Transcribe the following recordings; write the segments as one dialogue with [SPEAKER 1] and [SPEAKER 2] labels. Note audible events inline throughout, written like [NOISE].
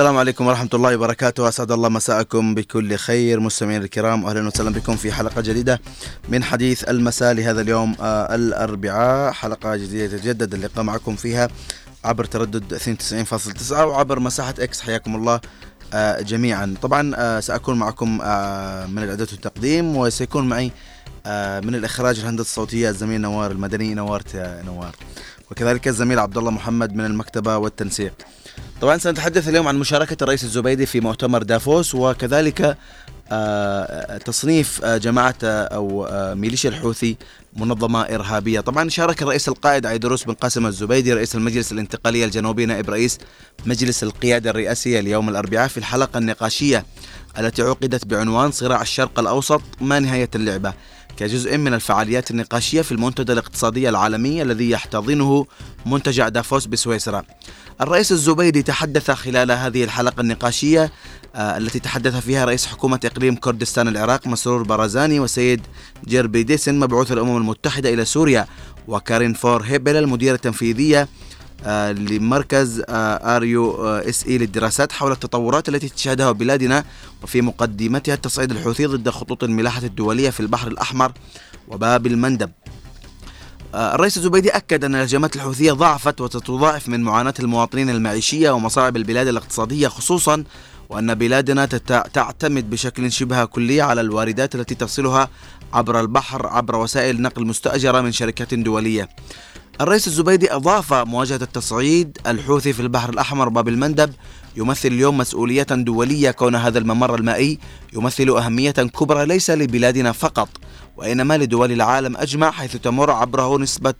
[SPEAKER 1] السلام عليكم ورحمة الله وبركاته. أسعد الله مساءكم بكل خير. مستمعينا الكرام أهلا وسهلا بكم في حلقة جديدة من حديث المساء لهذا اليوم آه الأربعاء. حلقة جديدة تتجدد. اللقاء معكم فيها عبر تردد 92.9 وعبر مساحة إكس حياكم الله آه جميعا. طبعا آه سأكون معكم من الإعداد والتقديم وسيكون معي من الإخراج الهندسة الصوتية الزميل نوار المدني نوارت يا نوار. وكذلك الزميل عبد الله محمد من المكتبة والتنسيق. طبعا سنتحدث اليوم عن مشاركة الرئيس الزبيدي في مؤتمر دافوس وكذلك آه، تصنيف آه، جماعة آه، أو ميليشيا الحوثي منظمة إرهابية. طبعا شارك الرئيس القائد عيدروس بن قاسم الزبيدي رئيس المجلس الانتقالي الجنوبي نائب رئيس مجلس القيادة الرئاسية اليوم الأربعاء في الحلقة النقاشية التي عقدت بعنوان صراع الشرق الأوسط ما نهاية اللعبة. كجزء من الفعاليات النقاشية في المنتدى الاقتصادي العالمي الذي يحتضنه منتجع دافوس بسويسرا. الرئيس الزبيدي تحدث خلال هذه الحلقة النقاشية آه، التي تحدث فيها رئيس حكومة إقليم كردستان العراق مسرور برزاني وسيد جير بيدرسن مبعوث الأمم المتحدة إلى سوريا وكارين فون هيبل المديرة التنفيذية لمركز RUSI للدراسات حول التطورات التي تشهدها بلادنا وفي مقدمتها التصعيد الحوثي ضد خطوط الملاحة الدولية في البحر الأحمر وباب المندب. آه، الرئيس الزبيدي أكد أن الهجمات الحوثية ضعفت وتتضاعف من معاناة المواطنين المعيشية ومصاعب البلاد الاقتصادية خصوصا وأن بلادنا تعتمد بشكل شبه كلي على الواردات التي تصلها عبر البحر عبر وسائل نقل مستأجرة من شركات دولية. الرئيس الزبيدي أضاف مواجهة التصعيد الحوثي في البحر الأحمر باب المندب يمثل اليوم مسؤولية دولية كون هذا الممر المائي يمثل أهمية كبرى ليس لبلادنا فقط وإنما لدول العالم أجمع حيث تمر عبره نسبة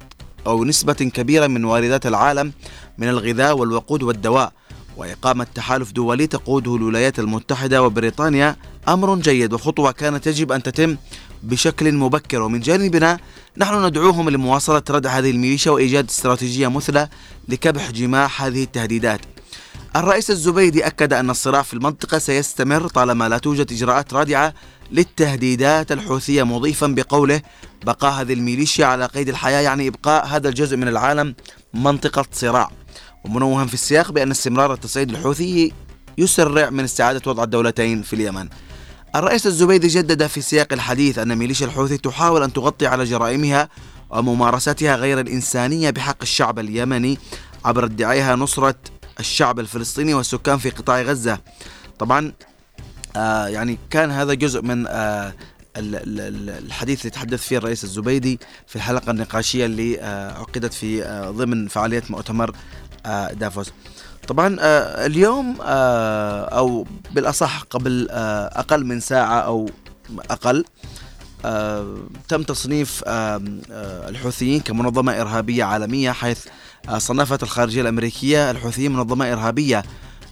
[SPEAKER 1] أو نسبة كبيرة من واردات العالم من الغذاء والوقود والدواء وإقامة تحالف دولي تقوده الولايات المتحدة وبريطانيا أمر جيد وخطوة كانت يجب أن تتم بشكل مبكر ومن جانبنا نحن ندعوهم لمواصلة ردع هذه الميليشيا وإيجاد استراتيجية مثلى لكبح جماح هذه التهديدات. الرئيس الزبيدي أكد أن الصراع في المنطقة سيستمر طالما لا توجد إجراءات رادعة للتهديدات الحوثية مضيفا بقوله بقاء هذه الميليشيا على قيد الحياة يعني إبقاء هذا الجزء من العالم منطقة صراع ومنوها في السياق بأن استمرار التصعيد الحوثي يسرع من استعادة وضع الدولتين في اليمن. الرئيس الزبيدي جدد في سياق الحديث أن ميليشيا الحوثي تحاول أن تغطي على جرائمها وممارستها غير الإنسانية بحق الشعب اليمني عبر ادعائها نصرة الشعب الفلسطيني والسكان في قطاع غزة. طبعا آه يعني كان هذا جزء من آه الحديث اللي تحدث فيه الرئيس الزبيدي في الحلقة النقاشية اللي آه عقدت في آه ضمن فعالية مؤتمر آه دافوس. طبعا آه اليوم آه أو بالأصح قبل آه أقل من ساعة أو أقل تم تصنيف الحوثيين كمنظمة إرهابية عالمية حيث صنفت الخارجية الأمريكية الحوثيين منظمة إرهابية.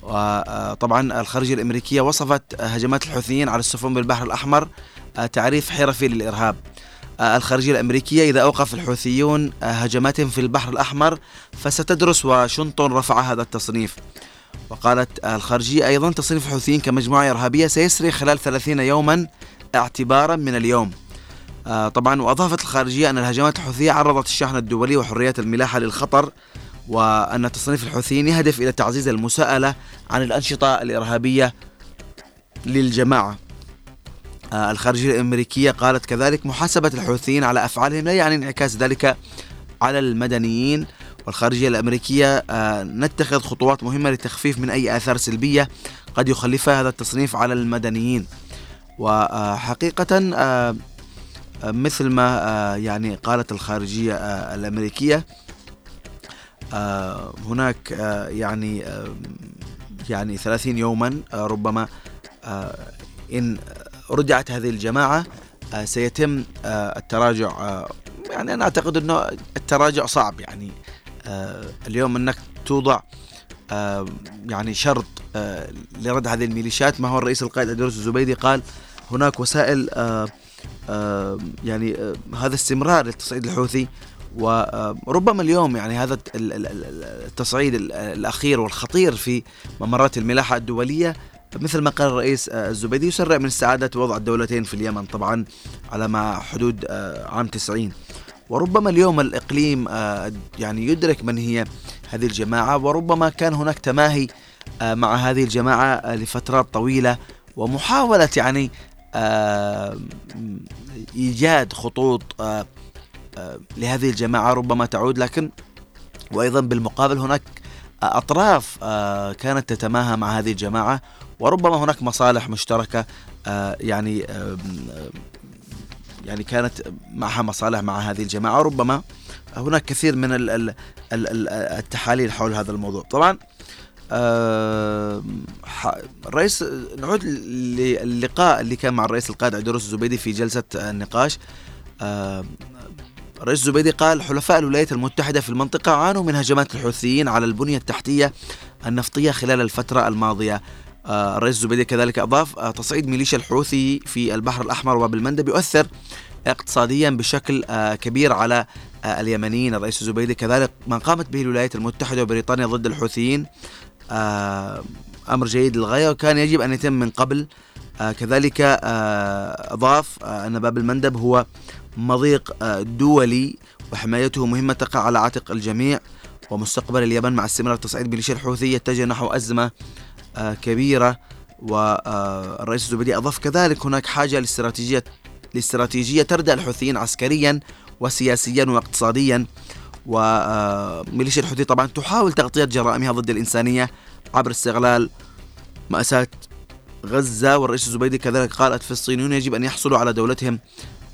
[SPEAKER 1] وطبعا الخارجية الأمريكية وصفت هجمات الحوثيين على السفن بالبحر الأحمر تعريف حرفي للإرهاب. الخارجية الأمريكية إذا أوقف الحوثيون آه، هجماتهم في البحر الأحمر فستدرس واشنطن رفع هذا التصنيف. وقالت الخارجية أيضا تصنيف الحوثيين كمجموعة إرهابية سيسري خلال 30 يوما اعتبارا من اليوم. آه، طبعا وأضافت الخارجية أن الهجمات الحوثية عرضت الشحن الدولي وحريات الملاحة للخطر وأن تصنيف الحوثيين يهدف إلى تعزيز المساءلة عن الأنشطة الإرهابية للجماعة. آه، الخارجية الأمريكية قالت كذلك محاسبة الحوثيين على أفعالهم لا يعني انعكاس ذلك على المدنيين. والخارجية الأمريكية آه، نتخذ خطوات مهمة لتخفيف من أي آثار سلبية قد يخلفها هذا التصنيف على المدنيين. وحقيقة آه، مثل ما يعني قالت الخارجية الأمريكية هناك يعني يعني 30 يوما ربما إن رجعت هذه الجماعة آه، سيتم آه، التراجع آه، يعني أنا أعتقد أنه التراجع صعب يعني اليوم أنك توضع يعني شرط لرد هذه الميليشيات. ما هو الرئيس القائد أدرس الزبيدي قال هناك وسائل يعني هذا استمرار للتصعيد الحوثي وربما اليوم يعني هذا التصعيد الأخير والخطير في ممرات الملاحة الدولية مثل ما قال الرئيس آه، الزبيدي يسرع من استعادة وضع الدولتين في اليمن طبعا على ما حدود آه، عام 90 وربما اليوم الإقليم آه، يعني يدرك من هي هذه الجماعة وربما كان هناك تماهي مع هذه الجماعة لفترات طويلة ومحاولة يعني إيجاد خطوط لهذه الجماعة ربما تعود. لكن وأيضا بالمقابل هناك أطراف كانت تتماهى مع هذه الجماعة وربما هناك مصالح مشتركة يعني يعني كانت معها مصالح مع هذه الجماعة وربما هناك كثير من التحاليل حول هذا الموضوع. طبعا الرئيس نعود للقاء اللي كان مع الرئيس القائد عيدروس الزبيدي في جلسة النقاش. الرئيس الزبيدي قال حلفاء الولايات المتحدة في المنطقة عانوا من هجمات الحوثيين على البنية التحتية النفطية خلال الفترة الماضية. الرئيس الزبيدي كذلك أضاف تصعيد ميليشيا الحوثي في البحر الأحمر وباب المندب يؤثر اقتصاديا بشكل كبير على اليمنيين. الرئيس الزبيدي كذلك ما قامت به الولايات المتحدة وبريطانيا ضد الحوثيين أمر جيد للغاية وكان يجب أن يتم من قبل. كذلك أضاف أن باب المندب هو مضيق دولي وحمايته مهمة تقع على عاتق الجميع ومستقبل اليمن مع استمرار تصعيد ميليشيا الحوثي يتجه نحو أزمة كبيرة والرئيس الزبيدي أضاف كذلك هناك حاجة لاستراتيجية لاستراتيجية تردع الحوثيين عسكريا وسياسيا واقتصاديا وميليشيا الحوثي طبعا تحاول تغطية جرائمها ضد الإنسانية عبر استغلال مأساة غزة والرئيس الزبيدي كذلك قال الفلسطينيون يجب أن يحصلوا على دولتهم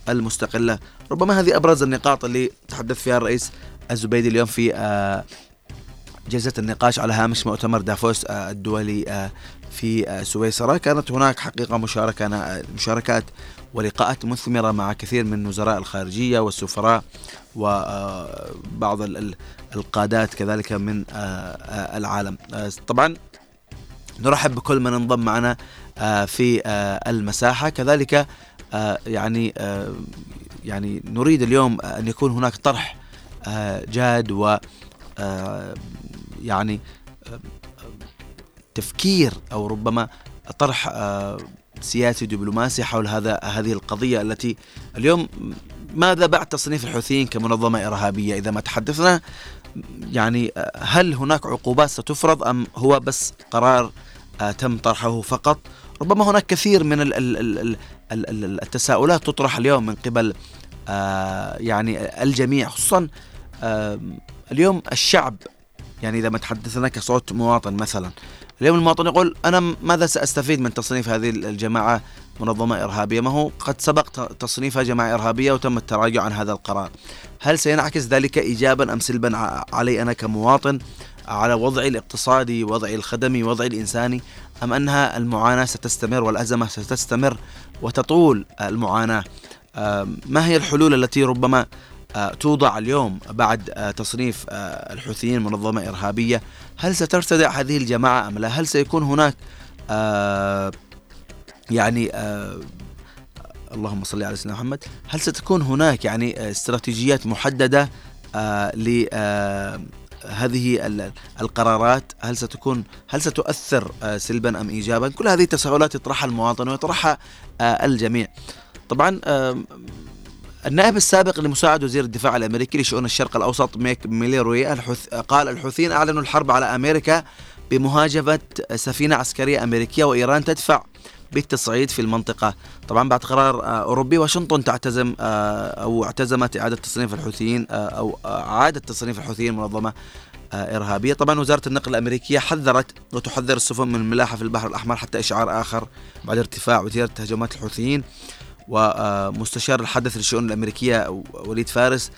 [SPEAKER 1] المستقلة. ربما هذه أبرز النقاط اللي تحدث فيها الرئيس الزبيدي اليوم في آه، جلسة النقاش على هامش مؤتمر دافوس آه، الدولي آه، في سويسرا. كانت هناك حقيقة مشاركة مشاركات ولقاءات مثمرة مع كثير من وزراء الخارجية والسفراء وبعض القادات كذلك من العالم. طبعا نرحب بكل من انضم معنا في المساحة. كذلك يعني يعني نريد اليوم أن يكون هناك طرح جاد و يعني تفكير أو ربما طرح سياسي دبلوماسي حول هذا هذه القضية التي اليوم ماذا بعد تصنيف الحوثيين كمنظمة إرهابية؟ إذا ما تحدثنا يعني هل هناك عقوبات ستفرض أم هو بس قرار تم طرحه فقط؟ ربما هناك كثير من التساؤلات تطرح اليوم من قبل يعني الجميع خصوصا اليوم الشعب يعني إذا ما تحدثنا كصوت مواطن مثلا. اليوم المواطن يقول أنا ماذا سأستفيد من تصنيف هذه الجماعة منظمة إرهابية؟ ما هو قد سبق تصنيفها جماعة إرهابية وتم التراجع عن هذا القرار. هل سينعكس ذلك إيجابا أم سلبا علي أنا كمواطن على وضعي الاقتصادي وضعي الخدمي وضعي الإنساني أم أنها المعاناة ستستمر والأزمة ستستمر وتطول المعاناة؟ ما هي الحلول التي ربما توضع اليوم بعد آه، تصنيف آه، الحوثيين منظمة إرهابية. هل سترتدع هذه الجماعة أم لا؟ هل سيكون هناك يعني اللهم صل على سيدنا محمد هل ستكون هناك يعني استراتيجيات محددة لهذه القرارات؟ هل ستكون هل ستؤثر سلبا أم ايجابا؟ كل هذه التساؤلات يطرحها المواطن ويطرحها الجميع. طبعا النائب السابق لمساعد وزير الدفاع الأمريكي لشؤون الشرق الأوسط ميك ميليروي الحث قال الحوثيين أعلنوا الحرب على أمريكا بمهاجمة سفينة عسكرية أمريكية وإيران تدفع بالتصعيد في المنطقة. طبعا بعد قرار آه، أوروبي واشنطن تعتزم آه، أو اعتزمت إعادة تصنيف الحوثيين آه، أو إعادة تصنيف الحوثيين منظمة إرهابية. طبعا وزارة النقل الأمريكية حذرت وتحذر السفن من الملاحة في البحر الأحمر حتى إشعار آخر بعد ارتفاع وتيرة هجمات الحوثيين. ومستشار الحدث للشؤون الأمريكية وليد فارس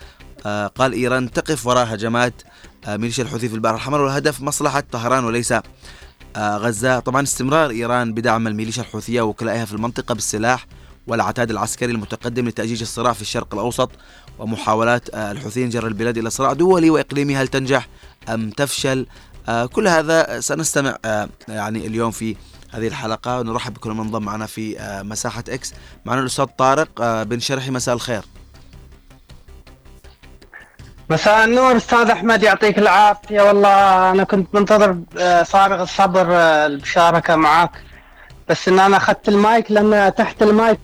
[SPEAKER 1] آه، قال إيران تقف وراء هجمات آه، ميليشيا الحوثي في البحر الأحمر والهدف مصلحة طهران وليس آه، غزة. طبعا استمرار إيران بدعم الميليشيا الحوثية ووكلائها في المنطقة بالسلاح والعتاد العسكري المتقدم لتأجيج الصراع في الشرق الأوسط ومحاولات الحوثيين جر البلاد إلى صراع دولي وإقليمي. هل تنجح أم تفشل؟ كل هذا سنستمع يعني اليوم في هذه الحلقة ونرحب بكل من انضم معنا في آه، مساحة إكس معنا الأستاذ طارق آه، بن شرحي مساء الخير.
[SPEAKER 2] مساء النور أستاذ أحمد يعطيك العافية. والله أنا كنت منتظر آه، فارغ الصبر المشاركة معك بس إن أنا أخذت المايك لأن تحت المايك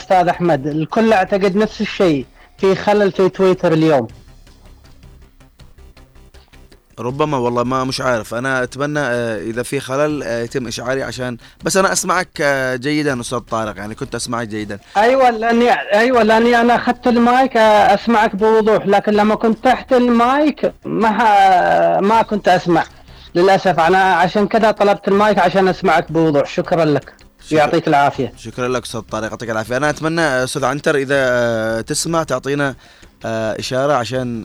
[SPEAKER 2] أستاذ أحمد. الكل أعتقد نفس الشيء في خلل في تويتر اليوم.
[SPEAKER 1] ربما والله ما مش عارف. أنا أتمنى آه، إذا في خلل آه، يتم إشعاري عشان بس أنا أسمعك آه، جيدا أستاذ طارق. يعني كنت أسمعك جيدا.
[SPEAKER 2] أيوه لأني أيوه لأني أنا أخذت المايك أسمعك بوضوح. لكن لما كنت تحت المايك ما ما كنت أسمع. للأسف أنا عشان كذا طلبت المايك عشان أسمعك بوضوح. شكرا لك.
[SPEAKER 1] شكرا.
[SPEAKER 2] يعطيك العافية.
[SPEAKER 1] شكرا لك أستاذ طارق. يعطيك العافية. أنا أتمنى أستاذ عنتر إذا تسمع تعطينا إشارة عشان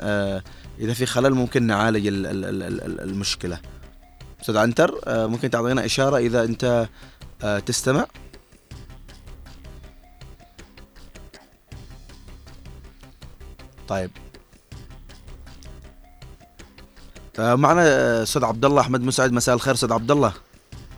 [SPEAKER 1] إذا في خلل ممكن نعالج المشكلة. أستاذ عنتر آه، ممكن تعطينا إشارة إذا أنت آه، تستمع؟ طيب. آه، معنا أستاذ عبد الله أحمد مسعد. مساء الخير أستاذ عبد الله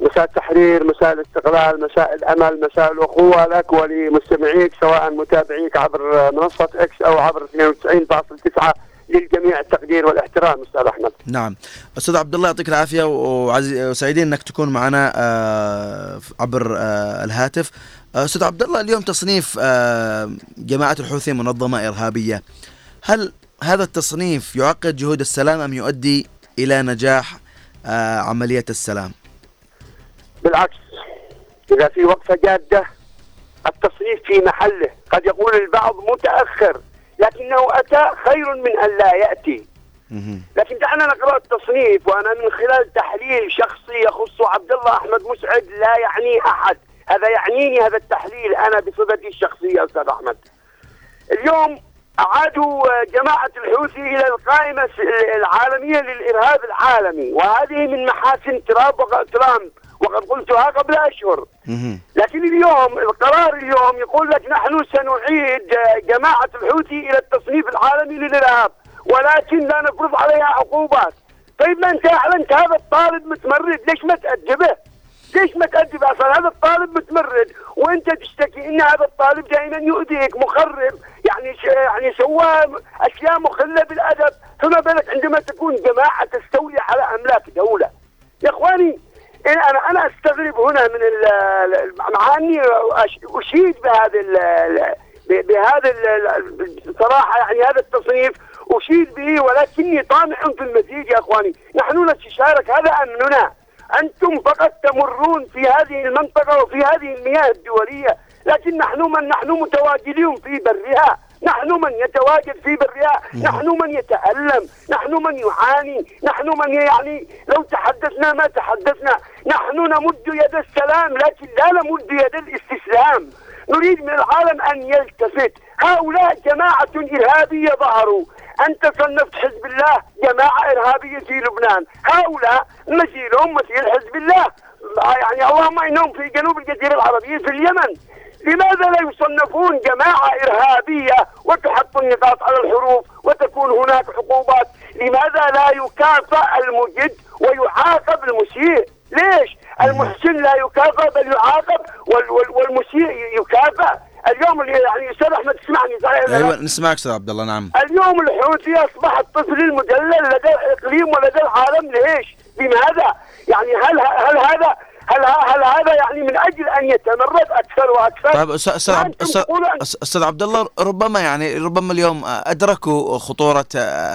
[SPEAKER 3] مساء التحرير مساء الاستقلال مساء الأمل مساء الاخوه لك ولمستمعيك سواء متابعيك عبر منصة إكس أو عبر 92.9 للجميع التقدير والاحترام أستاذ أحمد.
[SPEAKER 1] نعم أستاذ عبد الله يعطيك العافية وسعيدين إنك تكون معنا آه، عبر آه، الهاتف. آه، أستاذ عبد الله اليوم تصنيف جماعة الحوثي منظمة إرهابية. هل هذا التصنيف يعقد جهود السلام أم يؤدي إلى نجاح عملية السلام؟
[SPEAKER 3] بالعكس إذا في وقفة جادة التصنيف في محله، قد يقول البعض متأخر لكنه أتى خير من أن لا يأتي. لكن دعنا نقرأ التصنيف وأنا من خلال تحليل شخصي يخص عبد الله أحمد مسعد لا يعني أحد. هذا يعنيني هذا التحليل أنا بصفتي الشخصية أستاذ أحمد. اليوم أعادوا جماعة الحوثي إلى القائمة العالمية للإرهاب العالمي وهذه من محاسن ترامب. وقد قلتها قبل أشهر. لكن اليوم القرار اليوم يقول لك نحن سنعيد جماعة الحوثي إلى التصنيف العالمي للإرهاب ولكن لا نفرض عليها عقوبات. طيب ما أنت أعلنت هذا الطالب متمرد ليش ما تأدبه؟ ليش ما تأدب أصلا هذا الطالب متمرد وأنت تشتكي أن هذا الطالب دائما يؤذيك مخرب يعني يعني سوى أشياء مخلة بالأدب. فما بالك عندما تكون جماعة تستولي على أملاك دولة؟ يا إخواني أنا أنا أستغرب هنا من مع أني أشيد بهذا بهذا الصراحه يعني هذا التصنيف أشيد به ولكني طامع في المزيد يا أخواني. نحن نتشارك هذا أمننا. أنتم فقط تمرون في هذه المنطقة وفي هذه المياه الدولية لكن نحن من نحن متواجدين في برها. نحن من يتواجد في برها نحن من يتألم نحن من يعاني نحن من يعني لو تحدثنا ما تحدثنا. نحن نمد يد السلام لكن لا نمد يد الاستسلام. نريد من العالم أن يلتفت. هؤلاء جماعة إرهابية ظهروا. أنت صنفت حزب الله جماعة إرهابية في لبنان. هؤلاء مثيلهم مثيل حزب الله. يعني اللهم إنهم في جنوب الجزيرة العربية في اليمن. لماذا لا يصنفون جماعة إرهابية وتحط النقاط على الحروف وتكون هناك عقوبات لماذا لا يكافأ المجد ويعاقب المسيء؟ ليش؟ المحسن لا يكافأ بل يعاقب والمسيء يكافأ. اليوم يعني أستاذ أحمد تسمعني
[SPEAKER 1] صحيح أيوه نسمعك أستاذ عبد الله نعم.
[SPEAKER 3] اليوم الحوثي أصبح الطفل المدلل لدى الإقليم ولدى العالم ليش؟ لماذا؟ يعني هل هل هذا هل هل هذا يعني من أجل أن يتمرد أكثر وأكثر؟
[SPEAKER 1] طيب أستاذ عبد الله ربما يعني ربما اليوم أدركوا خطورة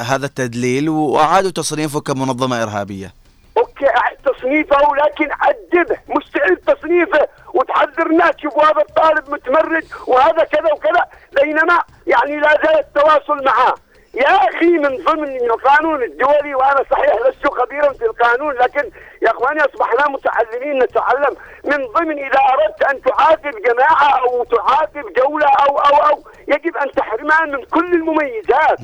[SPEAKER 1] هذا التدليل وأعادوا تصنيفه كمنظمة إرهابية.
[SPEAKER 3] أوكي أعد تصنيفه ولكن عدده مستعد تصنيفه وتحذر الناس شوفوا هذا الطالب متمرد وهذا كذا وكذا بينما يعني لا زال التواصل معه يا أخي من ضمن القانون الدولي وأنا صحيح لست خبيرا في القانون لكن يا إخواني أصبحنا متعلمين نتعلم من ضمن إذا أردت أن تعاتب جماعة أو تعاتب دوله أو أو أو يجب أن تحرمها من كل المميزات.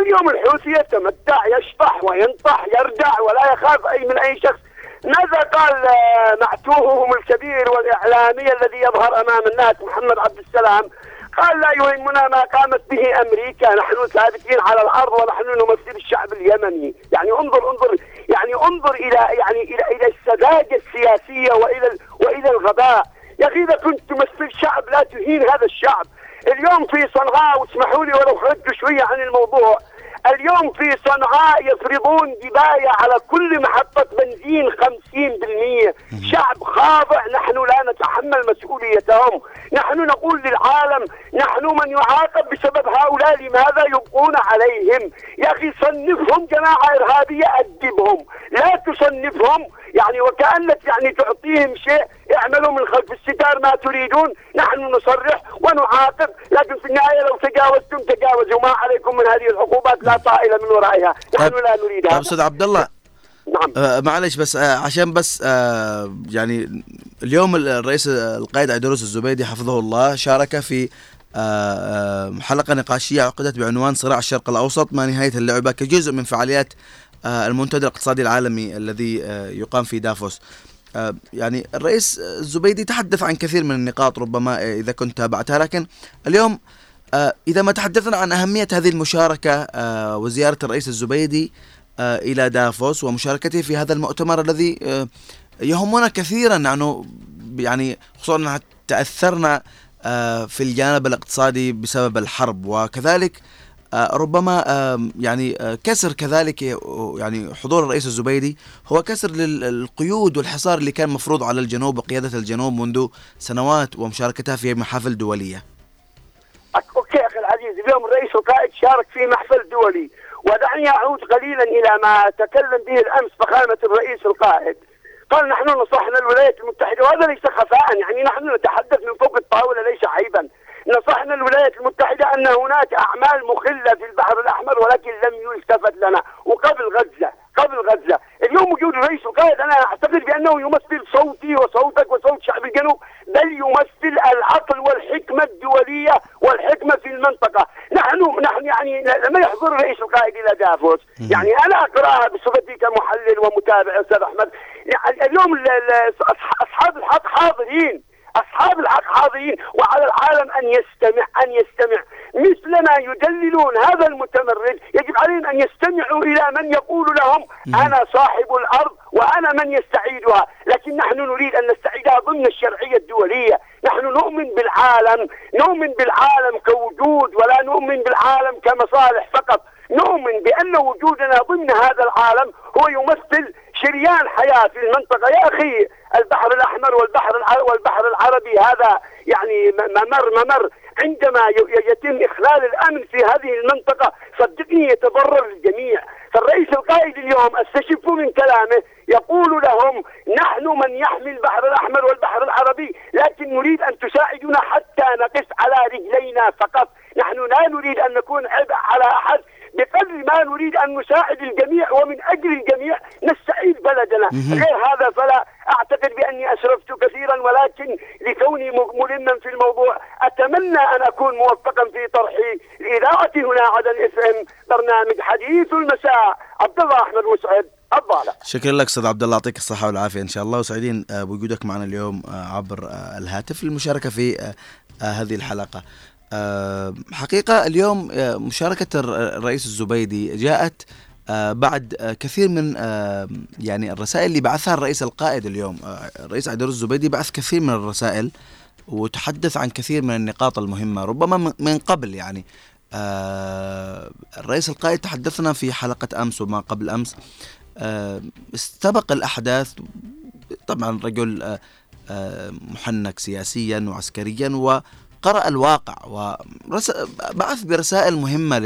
[SPEAKER 3] اليوم الحوثي يتمتع يشطح وينطح يردع ولا يخاف أي من أي شخص. ماذا قال آه، معتوههم الكبير والإعلامي الذي يظهر أمام الناس محمد عبد السلام قال لا يهمنا ما قامت به أمريكا نحن ثابتين على الأرض ونحن نمثل الشعب اليمني. يعني انظر انظر يعني انظر إلى يعني إلى إلى السذاجة السياسية وإلى وإلى الغباء. يا أخي إذا كنت تمثل شعب لا تهين هذا الشعب. اليوم في صنعاء واسمحوا لي ولو خرجت شوية عن الموضوع. اليوم في صنعاء يفرضون جباية على كل محطة بنزين 50% شعب خاضع. نحن لا نتحمل مسؤوليتهم. نحن نقول للعالم نحن نحن من يعاقب بسبب هؤلاء لماذا يبقون عليهم؟ يا أخي صنفهم جماعة إرهابية أدبهم. لا تصنفهم يعني وكأنك يعني تعطيهم شيء اعملوا من خلف الستار ما تريدون. نحن نصرح ونعاقب لكن في النهاية لو تجاوزتم تجاوزوا. ما عليكم من هذه العقوبات لا طائل من ورائها. نحن
[SPEAKER 1] طيب.
[SPEAKER 3] لا نريد
[SPEAKER 1] طيب أستاذ عبد الله
[SPEAKER 3] نعم.
[SPEAKER 1] آه معلش بس آه عشان بس آه يعني اليوم الرئيس القائد عيدروس الزبيدي حفظه الله شارك في آه آه حلقة نقاشية عقدت بعنوان صراع الشرق الأوسط ما نهاية اللعبة كجزء من فعاليات المنتدى الاقتصادي العالمي الذي آه يقام في دافوس. آه يعني الرئيس الزبيدي تحدث عن كثير من النقاط ربما آه، إذا كنت تابعتها لكن اليوم آه إذا ما تحدثنا عن أهمية هذه المشاركة آه وزيارة الرئيس الزبيدي آه إلى دافوس ومشاركته في هذا المؤتمر الذي آه يهمنا كثيرا. نحن يعني خصوصا أننا تأثرنا آه في الجانب الاقتصادي بسبب الحرب. وكذلك آه ربما آه يعني آه كسر كذلك آه، يعني حضور الرئيس الزبيدي. هو كسر للقيود والحصار اللي كان مفروض على الجنوب وقيادة الجنوب منذ سنوات ومشاركتها في محافل دولية.
[SPEAKER 3] أوكي أخي العزيز اليوم الرئيس القائد شارك في محفل دولي ودعني أعود قليلا إلى ما تكلم به الأمس فخامة الرئيس القائد. قال نحن نصحنا الولايات المتحدة وهذا ليس خفاء يعني نحن نتحدث من فوق الطاولة ليس عيبا. نصحنا الولايات المتحدة أن هناك أعمال مخلة في البحر الأحمر ولكن لم يلتفت لنا. وقبل غزة قبل غزة. اليوم وجود الرئيس القائد أنا أعتقد بأنه يمثل صوتي وصوتك وصوت شعب الجنوب بل يمثل العقل والحكمة الدولية والحكمة في المنطقة. نحن نحن يعني لما يحضر الرئيس القائد إلى دافوس. يعني أنا أقرأها بصفتي كمحلل ومتابع أستاذ أحمد. يعني اليوم ال- ال- أصح- أصحاب الحق حاضرين. أصحاب الحق حاضرين وعلى العالم أن يستمع أن يستمع. مثلما يدللون هذا المتمرد يجب عليهم أن يستمعوا إلى من يقول لهم أنا صاحب الأرض وأنا من يستعيدها. لكن نحن نريد أن نستعيدها ضمن الشرعية الدولية. نحن نؤمن بالعالم نؤمن بالعالم كوجود ولا نؤمن بالعالم كمصالح فقط. نؤمن بأن وجودنا ضمن هذا العالم هو يمثل شريان حياة في المنطقة. يا أخي البحر الأحمر والبحر والبحر العربي هذا يعني ممر ممر. عندما يتم إخلال الأمن في هذه المنطقة صدقني يتضرر الجميع. فالرئيس القائد اليوم استشف من كلامه يقول لهم نحن من يحمي البحر الأحمر والبحر العربي لكن نريد أن تساعدنا حتى نقف على رجلينا فقط. نحن لا نريد أن نكون عبء على أحد بقدر ما نريد أن نساعد الجميع ومن أجل الجميع نستعيد بلدنا؟ غير هذا فلا أعتقد بأني أسرفت كثيرا ولكن لكوني ملما في الموضوع أتمنى أن أكون موفقا في طرحي لاذاعه هنا عدن اف إم برنامج حديث المساء. عبد الله أحمد مسعد الضالع
[SPEAKER 1] شكرا لك أستاذ عبد الله يعطيك الصحة والعافية إن شاء الله. وسعيدين آه، بوجودك معنا اليوم آه، عبر آه، الهاتف للمشاركة في هذه الحلقة. آه، حقيقة اليوم آه، مشاركة الر- الرئيس الزبيدي جاءت آه، بعد كثير من يعني الرسائل اللي بعثها الرئيس القائد اليوم الرئيس عيدروس الزبيدي بعث كثير من الرسائل وتحدث عن كثير من النقاط المهمة. ربما من- قبل يعني الرئيس القائد تحدثنا في حلقة أمس وما قبل آه، استبق الأحداث طبعا رجل محنك سياسيا وعسكريا وقرأ الواقع وبعث برسائل مهمة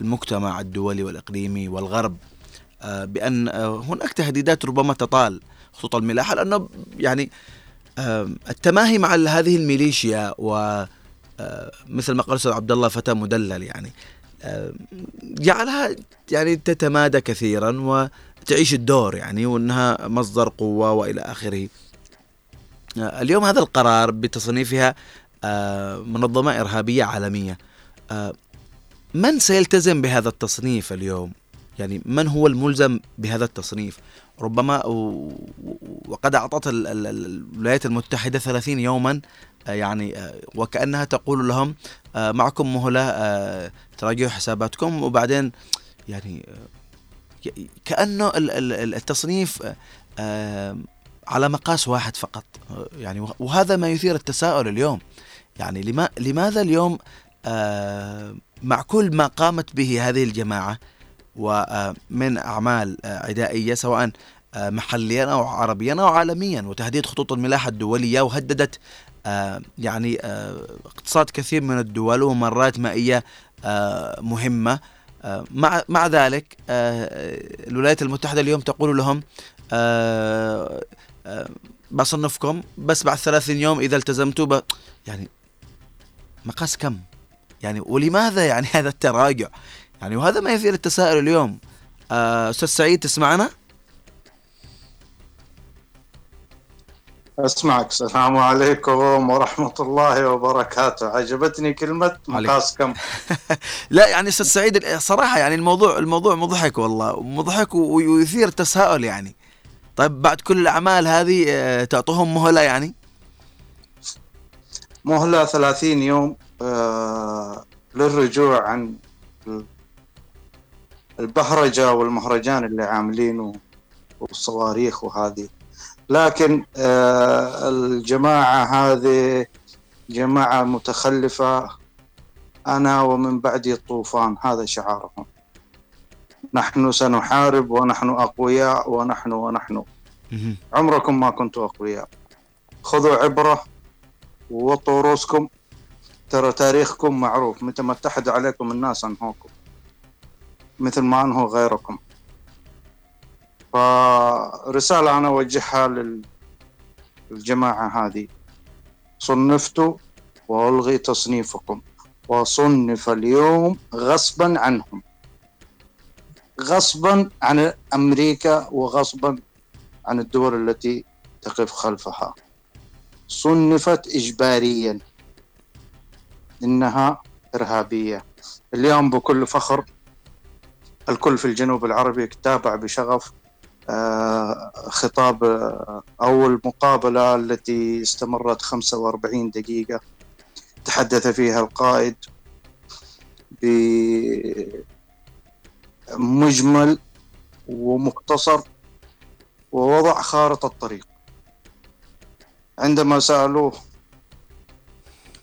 [SPEAKER 1] للمجتمع الدولي والإقليمي والغرب آه، بأن آه، هناك تهديدات ربما تطال خطوط الملاحة لأنه يعني آه، التماهي مع هذه الميليشيا و مثل ما قال الاستاذ عبد الله فتى مدلل يعني جعلها يعني تتمادى كثيرا وتعيش الدور يعني وإنها مصدر قوة وإلى آخره. اليوم هذا القرار بتصنيفها آه، منظمة إرهابية عالمية. آه، من سيلتزم بهذا التصنيف اليوم؟ يعني من هو الملزم بهذا التصنيف؟ ربما وقد ال- الولايات المتحدة 30 يوما آه، يعني وكأنها تقول لهم معكم مهلة آه، تراجعوا حساباتكم وبعدين يعني ال- التصنيف على مقاس واحد فقط يعني وه- وهذا ما يثير التساؤل اليوم يعني لما لماذا اليوم آه، مع كل ما قامت به هذه الجماعة؟ ومن أعمال آه، عدائية سواء آه، محليا أو عربيا أو عالميا وتهديد خطوط الملاحة الدولية وهددت آه، يعني اقتصاد كثير من الدول ومرات مائية مهمة. مع مع ذلك الولايات المتحدة اليوم تقول لهم بصنفكم بس بعد 30 يوم إذا التزمتوا يعني مقاس كم؟ يعني ولماذا يعني [LAUGHS] هذا التراجع؟ يعني وهذا ما يثير التساؤل اليوم. آه، أستاذ سعيد تسمعنا؟
[SPEAKER 4] أسمعك السلام عليكم ورحمة الله وبركاته. عجبتني كلمة مقاس كم. [LAUGHS]
[SPEAKER 1] لا يعني أستاذ سعيد صراحة يعني الموضوع الموضوع مضحك والله مضحك ويثير التساؤل يعني. طيب بعد كل الأعمال هذه آه، تعطوهم مهلة يعني؟
[SPEAKER 4] مهلة 30 يوم آه، للرجوع عن البهرجة والمهرجان اللي عاملينه والصواريخ وهذه. لكن آه، الجماعة هذه جماعة متخلفة أنا ومن بعدي الطوفان هذا شعارهم. نحن سنحارب ونحن أقوياء ونحن ونحن. عمركم ما كنتوا أقوياء. خذوا عبرة. ووطوا رؤوسكم ترى تاريخكم معروف. متى ما اتحد عليكم الناس انهوكم. مثل ما انهوا غيركم. فرسالة أنا أوجهها للجماعة هذه. صنفتوا وألغي تصنيفكم. وصنف اليوم غصبا عنهم. غصبا عن أمريكا وغصبا عن الدول التي تقف خلفها. صنفت إجباريا إنها إرهابية. اليوم بكل فخر الكل في الجنوب العربي تابع بشغف آه، خطاب آه، أو المقابلة التي استمرت 45 دقيقة. تحدث فيها القائد بمجمل ومختصر ووضع خارطة الطريق. عندما سألوه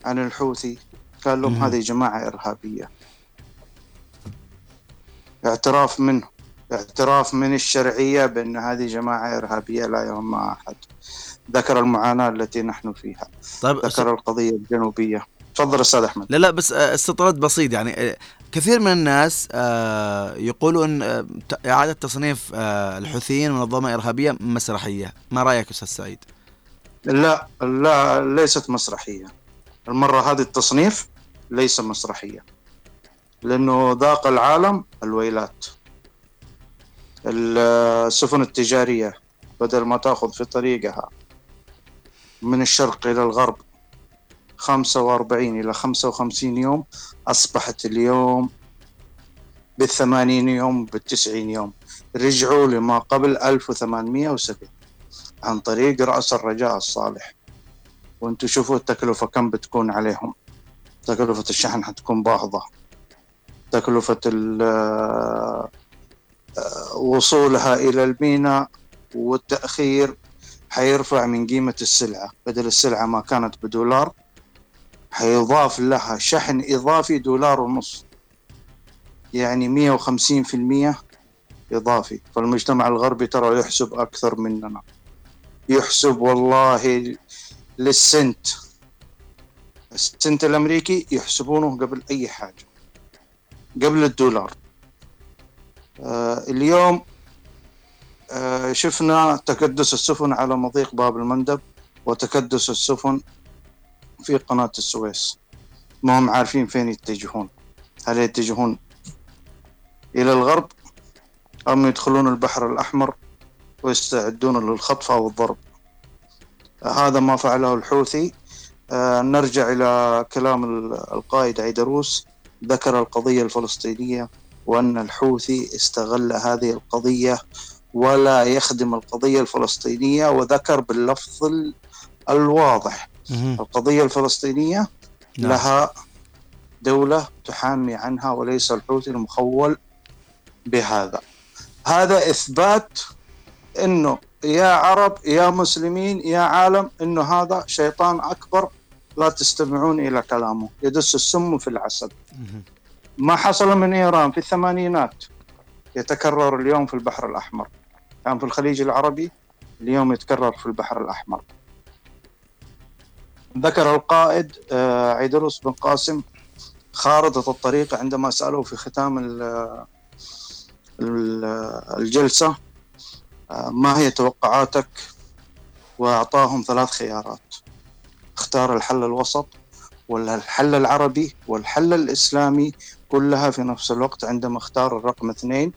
[SPEAKER 4] عن الحوثي قال لهم هذه جماعة إرهابية. اعتراف منه اعتراف من الشرعية بأن هذه جماعة إرهابية لا يهمها أحد. ذكر المعاناة التي نحن فيها. طيب ذكر القضية الجنوبية. تفضل أستاذ أحمد.
[SPEAKER 1] لا لا بس آه، استطراد بسيط يعني. آه، كثير من الناس آه، يقولون إعادة تصنيف الحوثيين منظمة إرهابية مسرحية. ما رأيك أستاذ سعيد؟
[SPEAKER 4] لا لا ليست مسرحية. المرة هذه التصنيف ليس مسرحية لأنه ذاق العالم الويلات. السفن التجارية بدل ما تأخذ في طريقها من الشرق إلى الغرب 45 إلى 55 يوم أصبحت اليوم بالثمانين يوم بالتسعين يوم. رجعوا لما قبل 1807 عن طريق رأس الرجاء الصالح. وأنتم شوفوا التكلفة كم بتكون عليهم. تكلفة الشحن حتكون باهظة. تكلفة آه، وصولها إلى الميناء والتأخير حيرفع من قيمة السلعة. بدل السلعة ما كانت بدولار حيضاف لها شحن إضافي دولار ونص. يعني مية وخمسين في المية إضافي. فالمجتمع الغربي ترى يحسب أكثر مننا. يحسب والله للسنت. السنت الأمريكي يحسبونه قبل أي حاجة. قبل الدولار. آه اليوم آه شفنا تكدس السفن على مضيق باب المندب وتكدس السفن في قناة السويس. ما هم عارفين فين يتجهون. هل يتجهون إلى الغرب أم يدخلون البحر الأحمر؟ ويستعدون للخطف أو الضرب. هذا ما فعله الحوثي. آه نرجع إلى كلام القائد عيدروس. ذكر القضية الفلسطينية وأن الحوثي استغل هذه القضية ولا يخدم القضية الفلسطينية وذكر باللفظ الواضح. القضية الفلسطينية نعم. لها دولة تحامي عنها وليس الحوثي المخول بهذا. هذا إثبات أنه يا عرب يا مسلمين يا عالم أنه هذا شيطان أكبر لا تستمعون إلى كلامه يدس السم في العسل. ما حصل من إيران في الثمانينات يتكرر اليوم في البحر الأحمر. كان في الخليج العربي اليوم يتكرر في البحر الأحمر. ذكر القائد آه، عيدروس بن قاسم خارطة الطريق عندما سألوه في ختام ال- ال- الجلسة ما هي توقعاتك؟ وأعطاهم ثلاث خيارات. اختار الحل الوسط ولا الحل العربي والحل الإسلامي كلها في نفس الوقت عندما اختار الرقم اثنين.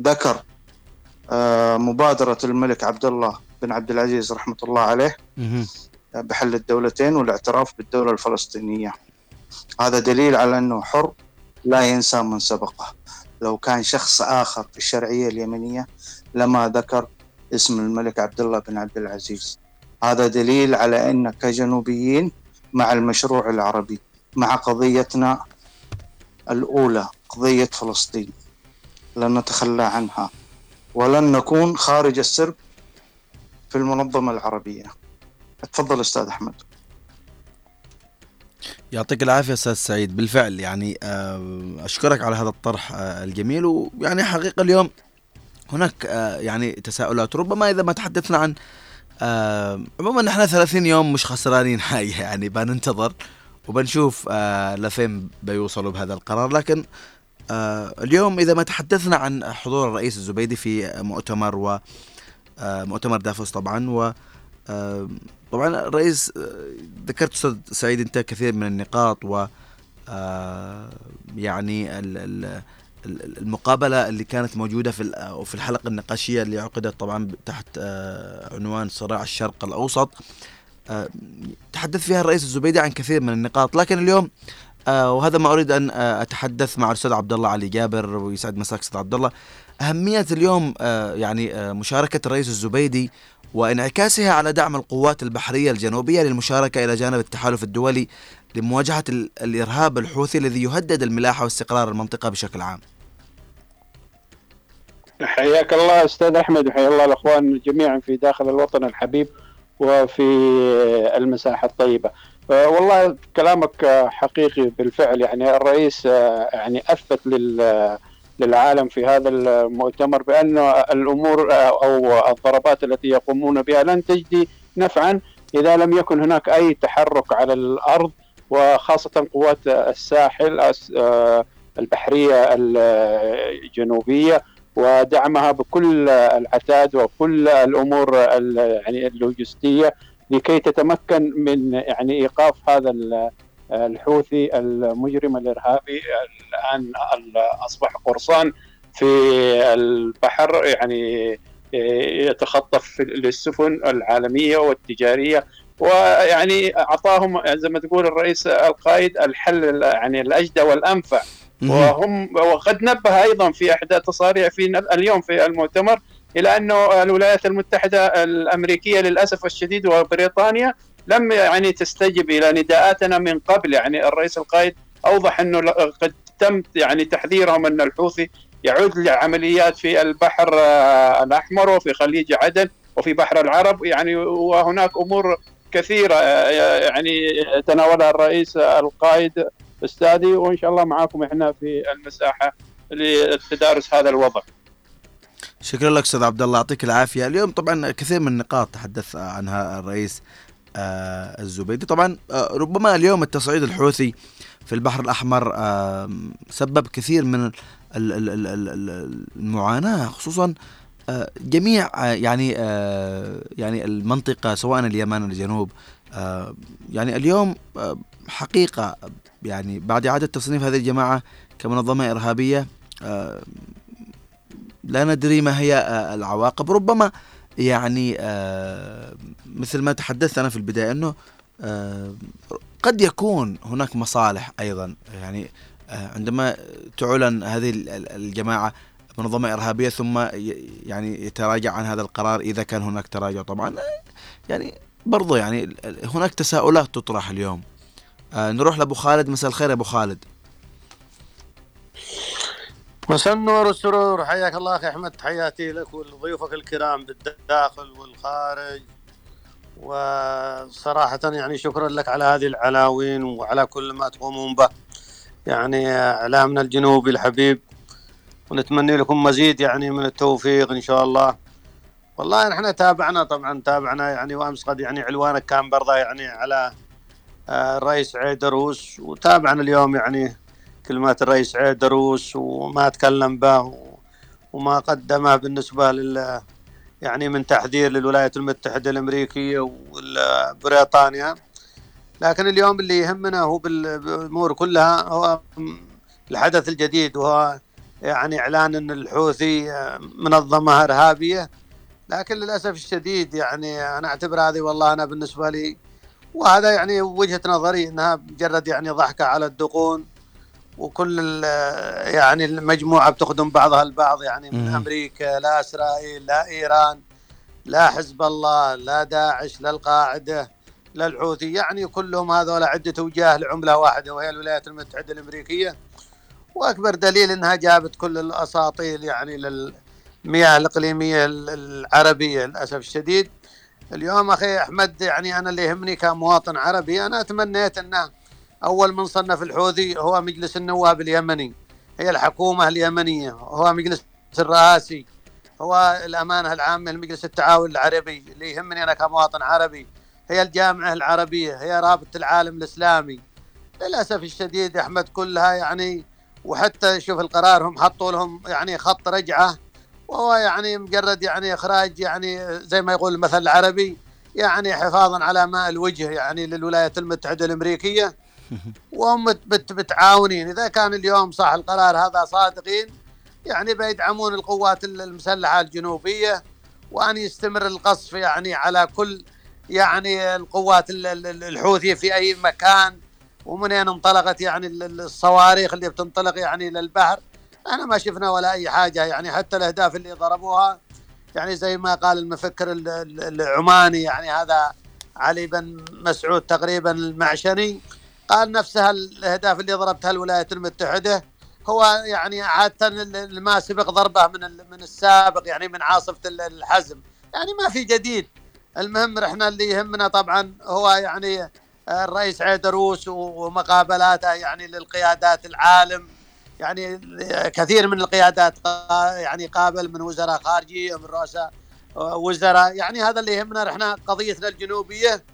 [SPEAKER 4] ذكر آه، مبادرة الملك عبد الله بن عبد العزيز رحمة الله عليه.
[SPEAKER 1] مهم.
[SPEAKER 4] بحل الدولتين والاعتراف بالدولة الفلسطينية. هذا دليل على أنه حر لا ينسى من سبقه. لو كان شخص آخر في الشرعية اليمنية لما ذكر اسم الملك عبد الله بن عبد العزيز. هذا دليل على أن كجنوبيين مع المشروع العربي مع قضيتنا الأولى قضية فلسطين. لن نتخلى عنها. ولن نكون خارج السرب في المنظمة العربية. تفضل أستاذ أحمد.
[SPEAKER 1] يعطيك العافية أستاذ سعيد. بالفعل يعني آه، أشكرك على هذا الطرح آه، الجميل. ويعني حقيقة اليوم هناك آه، يعني تساؤلات. ربما إذا ما تحدثنا عن آه، عموما نحن 30 يوم مش خسرانين [LAUGHS] حاجة يعني بننتظر وبنشوف آه، لفين بيوصلوا بهذا القرار. لكن اليوم إذا ما تحدثنا عن حضور الرئيس الزبيدي في مؤتمر و مؤتمر دافوس طبعا و طبعا الرئيس ذكرت أستاذ سعيد أنت كثير من النقاط و يعني ال- ال- المقابلة اللي كانت موجودة في في الحلقة النقاشية اللي عقدت طبعا تحت آه، عنوان صراع الشرق الأوسط آه، تحدث فيها الرئيس الزبيدي عن كثير من النقاط لكن اليوم آه، وهذا ما أريد أن أتحدث مع الأستاذ عبد الله علي جابر ويسعد مساك أستاذ عبد الله أهمية اليوم يعني مشاركة الرئيس الزبيدي وانعكاسها على دعم القوات البحرية الجنوبية للمشاركة إلى جانب التحالف الدولي لمواجهة ال- الإرهاب الحوثي الذي يهدد الملاحة واستقرار المنطقة بشكل عام.
[SPEAKER 5] حياك الله أستاذ أحمد وحيا الله الأخوان جميعا في داخل الوطن الحبيب وفي المساحة الطيبة. آه، والله كلامك حقيقي بالفعل يعني الرئيس آه، يعني أثبت لل للعالم في هذا المؤتمر بأن الأمور آه، أو الضربات التي يقومون بها لن تجدي نفعا إذا لم يكن هناك أي تحرك على الأرض وخاصة قوات الساحل البحرية الجنوبية ودعمها بكل العتاد وكل الأمور ال- يعني اللوجستية لكي تتمكن من يعني إيقاف هذا ال- الحوثي المجرم الإرهابي. الآن ال- أصبح قرصان في البحر يعني يتخطف للسفن العالمية والتجارية. ويعني أعطاهم زي ما تقول الرئيس القائد الحل يعني الأجدى والأنفع. وهم وقد نبه أيضا في إحدى تصاريح في اليوم في المؤتمر إلى أنه الولايات المتحدة الأمريكية للأسف الشديد وبريطانيا لم يعني تستجب إلى نداءاتنا من قبل. يعني الرئيس القائد أوضح أنه قد تم يعني تحذيرهم أن الحوثي يعود لعمليات في البحر آه، الأحمر وفي خليج عدن وفي بحر العرب. يعني وهناك أمور كثيرة آه، يعني تناولها الرئيس القائد استاذي وإن شاء الله معاكم إحنا في المساحة لتدارس هذا الوضع.
[SPEAKER 1] شكرا لك أستاذ عبد الله يعطيك العافية اليوم طبعا كثير من النقاط تحدث عنها الرئيس آه، الزبيدي طبعا آه، ربما اليوم التصعيد الحوثي في البحر الأحمر آه، سبب كثير من ال- ال- ال- ال- ال- المعاناة خصوصا آه، جميع آه، يعني آه، يعني المنطقة سواء اليمن الجنوب يعني اليوم حقيقة يعني بعد إعادة تصنيف هذه الجماعة كمنظمة إرهابية آه، لا ندري ما هي آه، العواقب. ربما يعني آه، مثل ما تحدثت أنا في البداية إنه آه، قد يكون هناك مصالح أيضا. يعني عندما تعلن هذه ال- ال- الجماعة منظمة إرهابية ثم يعني يتراجع عن هذا القرار إذا كان هناك تراجع طبعا يعني برضو يعني هناك تساؤلات تطرح اليوم. آه، نروح لأبو خالد. مساء الخير يا أبو خالد.
[SPEAKER 6] مساء النور والسرور. حياك الله أخي أحمد. تحياتي لك ولضيوفك الكرام بالداخل والخارج. وصراحة يعني شكرا لك على هذه العناوين وعلى كل ما تقومون به. يعني إعلامنا الجنوبي الحبيب. ونتمنى لكم مزيد يعني من التوفيق إن شاء الله. والله نحن تابعنا طبعا. تابعنا يعني وأمس قد يعني علوانك كان برضه يعني على الرئيس عيدروس وتابعنا اليوم يعني كلمات الرئيس عيدروس وما تكلم به وما قدمه بالنسبة لل يعني من تحذير للولايات المتحدة الأمريكية وبريطانيا لكن اليوم اللي يهمنا هو بال- بالأمور كلها هو الحدث الجديد وهو يعني إعلان أن الحوثي آه، منظمة إرهابية. لكن للأسف الشديد يعني أنا أعتبر هذه والله أنا بالنسبة لي وهذا يعني وجهة نظري أنها مجرد يعني ضحكة على الدقون وكل يعني المجموعة بتخدم بعضها البعض يعني من
[SPEAKER 1] مم.
[SPEAKER 6] أمريكا لا إسرائيل لا إيران لا حزب الله لا داعش لا القاعدة لا الحوثي يعني كلهم هذول عدة وجاه لعملة واحدة وهي الولايات المتحدة الأمريكية وأكبر دليل أنها جابت كل الأساطيل يعني للمياه الإقليمية ال- العربية للأسف الشديد اليوم أخي أحمد يعني أنا اللي يهمني كمواطن عربي أنا تمنيت أنه أول من صنف الحوثي هو مجلس النواب اليمني. هي الحكومة اليمنية هو مجلس الرئاسي هو الأمانة العامة لمجلس التعاون العربي اللي يهمني أنا كمواطن عربي. هي الجامعة العربية هي رابطة العالم الإسلامي. للأسف الشديد يا أحمد كلها يعني وحتى شوف القرار هم حطوا لهم يعني خط رجعة وهو يعني مجرد يعني إخراج يعني زي ما يقول المثل العربي يعني حفاظا على ماء الوجه يعني للولايات المتحدة الأمريكية. [LAUGHS] وهم بت- بت- بتعاونين إذا كان اليوم صح القرار هذا صادقين يعني بيدعمون القوات ال- المسلحة الجنوبية وأن يستمر القصف يعني على كل يعني القوات ال- ال- الحوثية في أي مكان. ومنين انطلقت يعني ال- ال- الصواريخ اللي بتنطلق يعني للبحر. أنا ما شفنا ولا أي حاجة يعني حتى الأهداف اللي ضربوها يعني زي ما قال المفكر ال- ال- العماني يعني هذا علي بن مسعود تقريبا المعشني قال نفسها الأهداف اللي ضربتها الولايات المتحدة هو يعني عادة ال- ما سبق ضربه من من السابق يعني من عاصفة ال- الحزم. يعني ما في جديد. المهم إحنا اللي يهمنا طبعا هو يعني الرئيس عيدروس ومقابلاته يعني للقيادات العالم. يعني كثير من القيادات يعني قابل من وزراء خارجيه من رؤساء وزراء يعني هذا اللي يهمنا إحنا قضيتنا الجنوبية.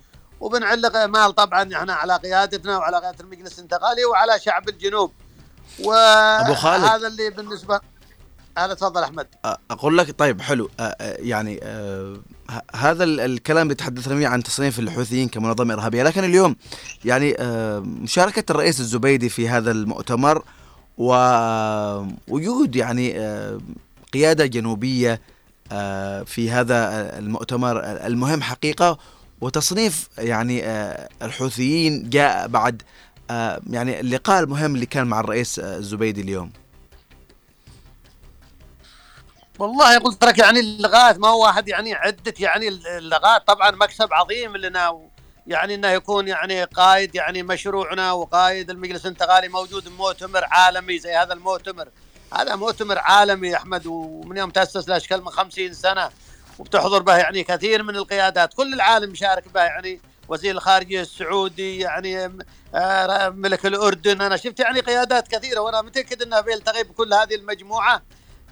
[SPEAKER 6] وبنعلق امال طبعا إحنا على قيادتنا وعلى قيادة المجلس الانتقالي وعلى شعب الجنوب.
[SPEAKER 1] أبو خالد.
[SPEAKER 6] وهذا اللي بالنسبة هذا تفضل أحمد.
[SPEAKER 1] أقول لك طيب حلو. يعني هذا ال- الكلام اللي تحدثنا فيه عن تصنيف الحوثيين كمنظمة إرهابية. لكن اليوم يعني مشاركة الرئيس الزبيدي في هذا المؤتمر ووجود يعني أ، قيادة جنوبية أ، في هذا المؤتمر المهم حقيقة وتصنيف يعني أ، الحوثيين جاء بعد يعني اللقاء المهم اللي كان مع الرئيس الزبيدي اليوم.
[SPEAKER 6] والله قلت لك يعني اللغات ما هو واحد يعني عدة يعني اللغات طبعا مكسب عظيم لنا يعني إنه يكون يعني قائد يعني مشروعنا وقائد المجلس الانتقالي موجود مؤتمر عالمي زي هذا المؤتمر. هذا مؤتمر عالمي يا أحمد ومن يوم تأسس الاشكال من خمسين سنة وبتحضر به يعني كثير من القيادات. كل العالم يشارك به يعني وزير الخارجية السعودي يعني آه، ملك الأردن. أنا شفت يعني قيادات كثيرة وأنا متأكد إنه بيلتقي بكل هذه المجموعة.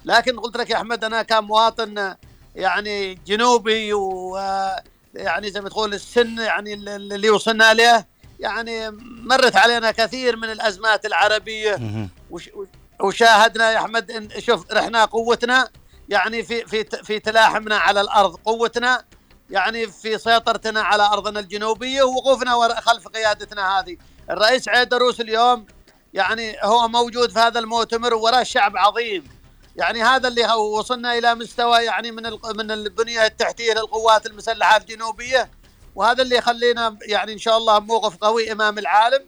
[SPEAKER 6] لكن قلت لك يا أحمد أنا كمواطن يعني جنوبي و يعني زي ما تقول السن يعني اللي وصلنا له يعني مرت علينا كثير من الأزمات العربية. وش وشاهدنا يا أحمد شوف رحنا قوتنا يعني في في في تلاحمنا على الأرض قوتنا يعني في سيطرتنا على أرضنا الجنوبية ووقوفنا وراء خلف قيادتنا هذه. الرئيس عيدروس اليوم يعني هو موجود في هذا المؤتمر وراه شعب عظيم. يعني هذا اللي هو وصلنا إلى مستوى يعني من ال- من البنية التحتية للقوات المسلحة الجنوبية. وهذا اللي يخلينا يعني إن شاء الله موقف قوي إمام العالم.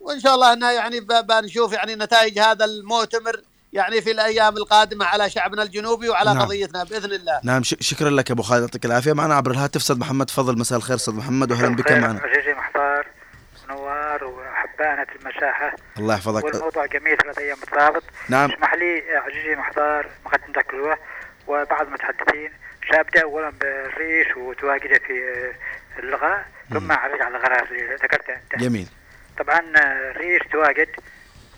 [SPEAKER 6] وإن شاء الله انها يعني بنشوف يعني نتائج هذا المؤتمر يعني في الأيام القادمة على شعبنا الجنوبي وعلى
[SPEAKER 1] نعم.
[SPEAKER 6] قضيتنا بإذن الله.
[SPEAKER 1] نعم ش- شكرا لك أبو خالد يعطيك العافية. معنا عبر الهاتف أستاذ محمد تفضل مساء الخير أستاذ محمد واهلا بك معنا.
[SPEAKER 7] عزيزي محضار نوار وحبانة المساحة.
[SPEAKER 1] الله يحفظك.
[SPEAKER 7] والموضوع جميل ثلاث أيام مترابط
[SPEAKER 1] نعم.
[SPEAKER 7] اسمح لي عزيزي محضار مقدمتك كلها وبعض المتحدثين. سأبدأ أولا بالرئيس وتواجده في اللغة ثم أعرج على القرار اللي ذكرته أنت.
[SPEAKER 1] جميل.
[SPEAKER 7] طبعا الرئيس تواجد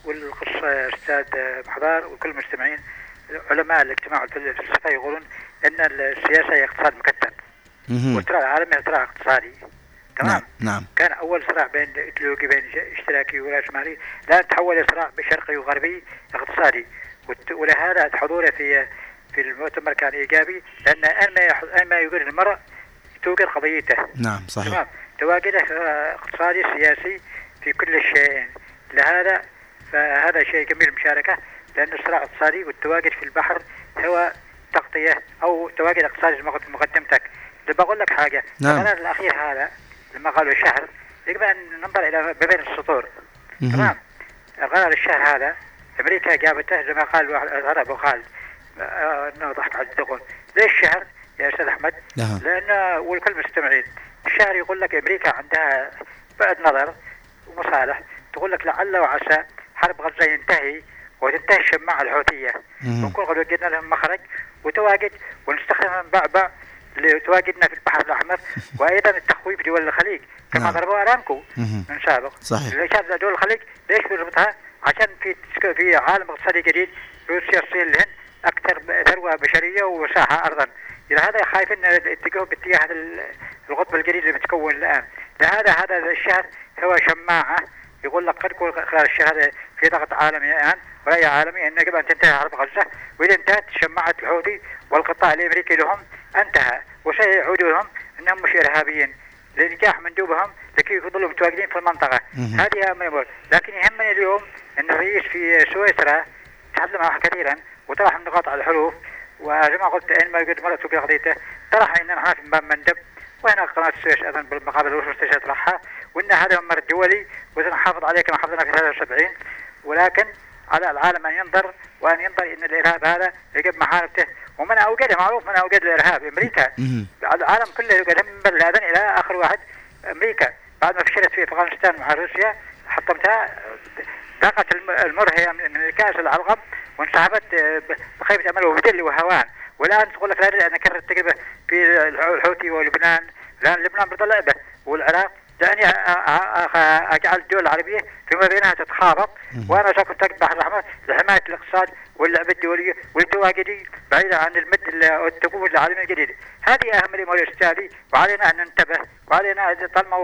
[SPEAKER 7] والقصة أستاذ محضار وكل المستمعين علماء الاجتماع والفلسفة يقولون أن السياسة هي اقتصاد مكتب.
[SPEAKER 1] مهم.
[SPEAKER 7] والصراع العالمي صراع اقتصادي. تمام؟
[SPEAKER 1] نعم نعم.
[SPEAKER 7] كان أول صراع بين ايديولوجي بين اشتراكي وراسمالي الان تحول إلى صراع شرقي وغربي اقتصادي. ولهذا حضوره في في المؤتمر كان إيجابي لأن أين ما يح- أين ما يوجد المرء توجد قضيته.
[SPEAKER 1] نعم صحيح.
[SPEAKER 7] تمام. تواجده آه، اقتصادي سياسي في كل الشيئين. لهذا فهذا شيء جميل المشاركة لأن الصراع الاقتصادي والتواجد في البحر هو تغطية أو تواجد اقتصادي مقدمتك. بقول لك حاجة.
[SPEAKER 1] نعم.
[SPEAKER 7] القرار الأخير هذا لما قالوا شهر يجب أن ننظر إلى ما بين السطور. تمام القرار الشهر هذا أمريكا جابته زي ما قال العرب وقال آه، إنه ضحك على الدقون ليش شهر يا أستاذ أحمد؟
[SPEAKER 1] نعم.
[SPEAKER 7] لأن والكل مستمعين الشهر يقول لك أمريكا عندها بعد نظر ومصالح تقول لك لعل وعسى حرب غزة ينتهي وتنتهي الشماعة الحوثية
[SPEAKER 1] مهم.
[SPEAKER 7] ونكون قد وجدنا لهم مخرج وتواجد ونستخدم بعبع لتواجدنا في البحر الأحمر [LAUGHS] وأيضا التخويف دول الخليج كما
[SPEAKER 1] نعم.
[SPEAKER 7] ضربوا
[SPEAKER 1] أرامكو.
[SPEAKER 7] من سابق
[SPEAKER 1] صحيح.
[SPEAKER 7] دول الخليج ليش بيربطها؟ عشان في في عالم اقتصادي جديد روسيا الصين الهند أكثر ثروة بشرية ومساحه ارضا لهذا خايف إن يتجهوا باتجاه ال- القطب الجديد اللي بتكون الآن لهذا هذا الشهر هو شماعة يقول لك قد يكون خلال الشهر هذا في ضغط عالمي الآن رأي عالمي ان يجب أن تنتهي حرب غزة وإذا انتهت شماعة الحوثي والقطاع الأمريكي لهم انتهى. وسيعودوا لهم انهم مش إرهابيين. لنجاح مندوبهم لكي يظلوا متواجدين في
[SPEAKER 1] المنطقة.
[SPEAKER 7] هذه أهم الأمور لكن يهمني اليوم إن الرئيس في سويسرا تحدث معه كثيرا وطرح النقاط على الحروف. وزي ما قلت اينما يوجد مرأة في قضيته طرح إن نحن في باب مندب. وهنا قناة السويس أيضا بالمقابل الوسطى تطرحها وإن هذا ممر دولي وسنحافظ عليه كما حافظنا في 73 ولكن على العالم أن ينظر وأن ينظر إن الإرهاب هذا يجب محاربته. ومن اوجده معروف من أوجد الإرهاب
[SPEAKER 1] أمريكا.
[SPEAKER 7] العالم كله يقدم من بن لادن إلى آخر واحد أمريكا. بعد ما فشلت في أفغانستان مع روسيا حطمتها ذاقت الم- المر هي من من كاس العلقم وانسحبت آه، بخيبه أمل وبدل وهوان. والآن تقول لك لا اريد ان اكرر التجربه في الح- الحوثي ولبنان. لأن لبنان برضه لعبه والعراق أ- أجعل الدول العربية فيما بينها تتخابط وأنا ساكن تحت البحر الأحمر لحماية الإقتصاد واللعبه الدولية والتواجدي بعيدا عن المد ال- التقوم العالمي الجديد. هذه أهم الأمور يا استاذي وعلينا أن ننتبه وعلينا طالما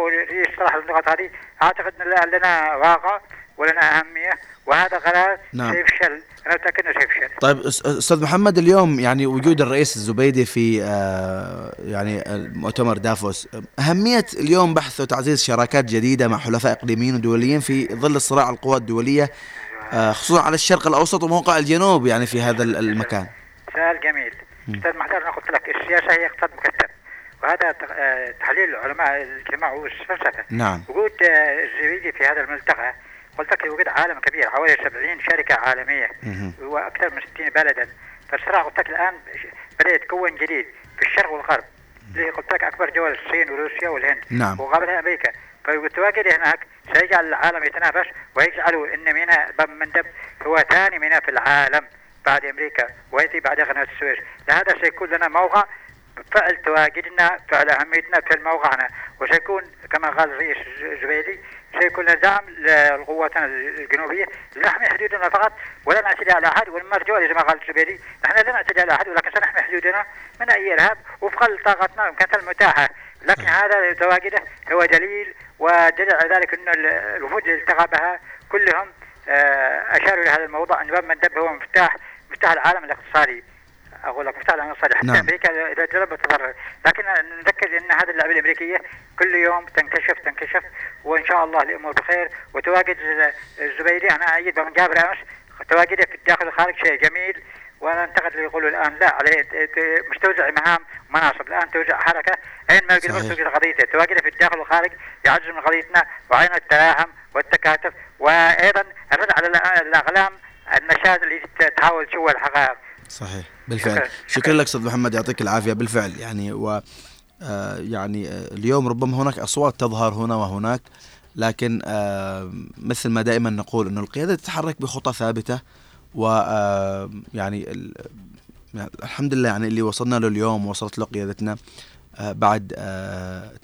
[SPEAKER 7] طرح النقط هذه أعتقد إن لنا واقع. ولنا أهمية وهذا قرار
[SPEAKER 1] نعم.
[SPEAKER 7] سيفشل أنا متأكد إنه سيفشل
[SPEAKER 1] طيب أستاذ محمد اليوم يعني وجود الرئيس الزبيدي في آه، يعني مؤتمر دافوس أهمية اليوم بحث وتعزيز شراكات جديدة مع حلفاء إقليميين ودوليين في ظل صراع القوى الدولية آه، خصوصا على الشرق الأوسط وموقع الجنوب يعني في هذا ال- المكان.
[SPEAKER 7] سؤال جميل. أستاذ محمد أنا قلت لك السياسة هي اقتصاد مكتب وهذا آه، تحليل علماء الاجتماع والفلسفه
[SPEAKER 1] نعم.
[SPEAKER 7] وجود الزبيدي في هذا الملتقى قلت لك وجود عالم كبير حوالي 70 شركة
[SPEAKER 1] عالمية.
[SPEAKER 7] وأكثر من 60 بلدا. فالصراع قلت لك الآن بدأ يتكون جديد في الشرق والغرب. اللي قلت لك أكبر دول الصين وروسيا والهند.
[SPEAKER 1] نعم.
[SPEAKER 7] وقابلها أمريكا. فالتواجد هناك سيجعل العالم يتنافس ويجعل إن ميناء باب مندب هو ثاني ميناء في العالم بعد أمريكا ويأتي بعد قناة السويس. لهذا سيكون لنا موقع. فعل تواجدنا فعل أهميتنا في موقعنا وسيكون كما قال الرئيس الزبيدي سيكون دعم لقواتنا الجنوبية لنحمي حدودنا فقط ولا نعتدي على أحد والمرجو زي ما قال الزبيدي نحن لا نعتدي على أحد ولكن سنحمي حدودنا من أي إرهاب وفقا لطاقتنا وامكاناتنا المتاحة. لكن هذا تواجده هو دليل ودليل على ذلك انه الوفود اللي التقى بها كلهم آه، أشاروا إلى هذا الموضوع إن باب مندب هو مفتاح مفتاح العالم الاقتصادي. أقول لك العالم الاقتصادي حتى
[SPEAKER 1] نعم.
[SPEAKER 7] أمريكا إذا جرب تضرر لكن نذكر إن هذه اللعبة الأمريكية كل يوم تنكشف تنكشف وإن شاء الله الأمور بخير. وتواجد الزبيدي أنا ايد بن جابر امس تواجده في الداخل والخارج شيء جميل. وأنا انتقد اللي يقولوا الآن لا عليه مش توزع مهام ومناصب الآن توزع حركة اين ما يقدر. توجد قضيته. تواجده في الداخل والخارج يعزز من قضيتنا وعين التلاحم والتكاتف. وأيضا الرد على الأقلام النشاز اللي تحاول تشوه الحقائق.
[SPEAKER 1] صحيح. بالفعل. [LAUGHS]
[SPEAKER 7] شكراً.
[SPEAKER 1] لك أستاذ محمد يعطيك العافية. بالفعل يعني و آه، يعني آه، اليوم ربما هناك أصوات تظهر هنا وهناك لكن آه، مثل ما دائما نقول إنه القيادة تتحرك بخطى ثابتة و يعني ال- الحمد لله يعني اللي وصلنا له اليوم وصلت له قيادتنا بعد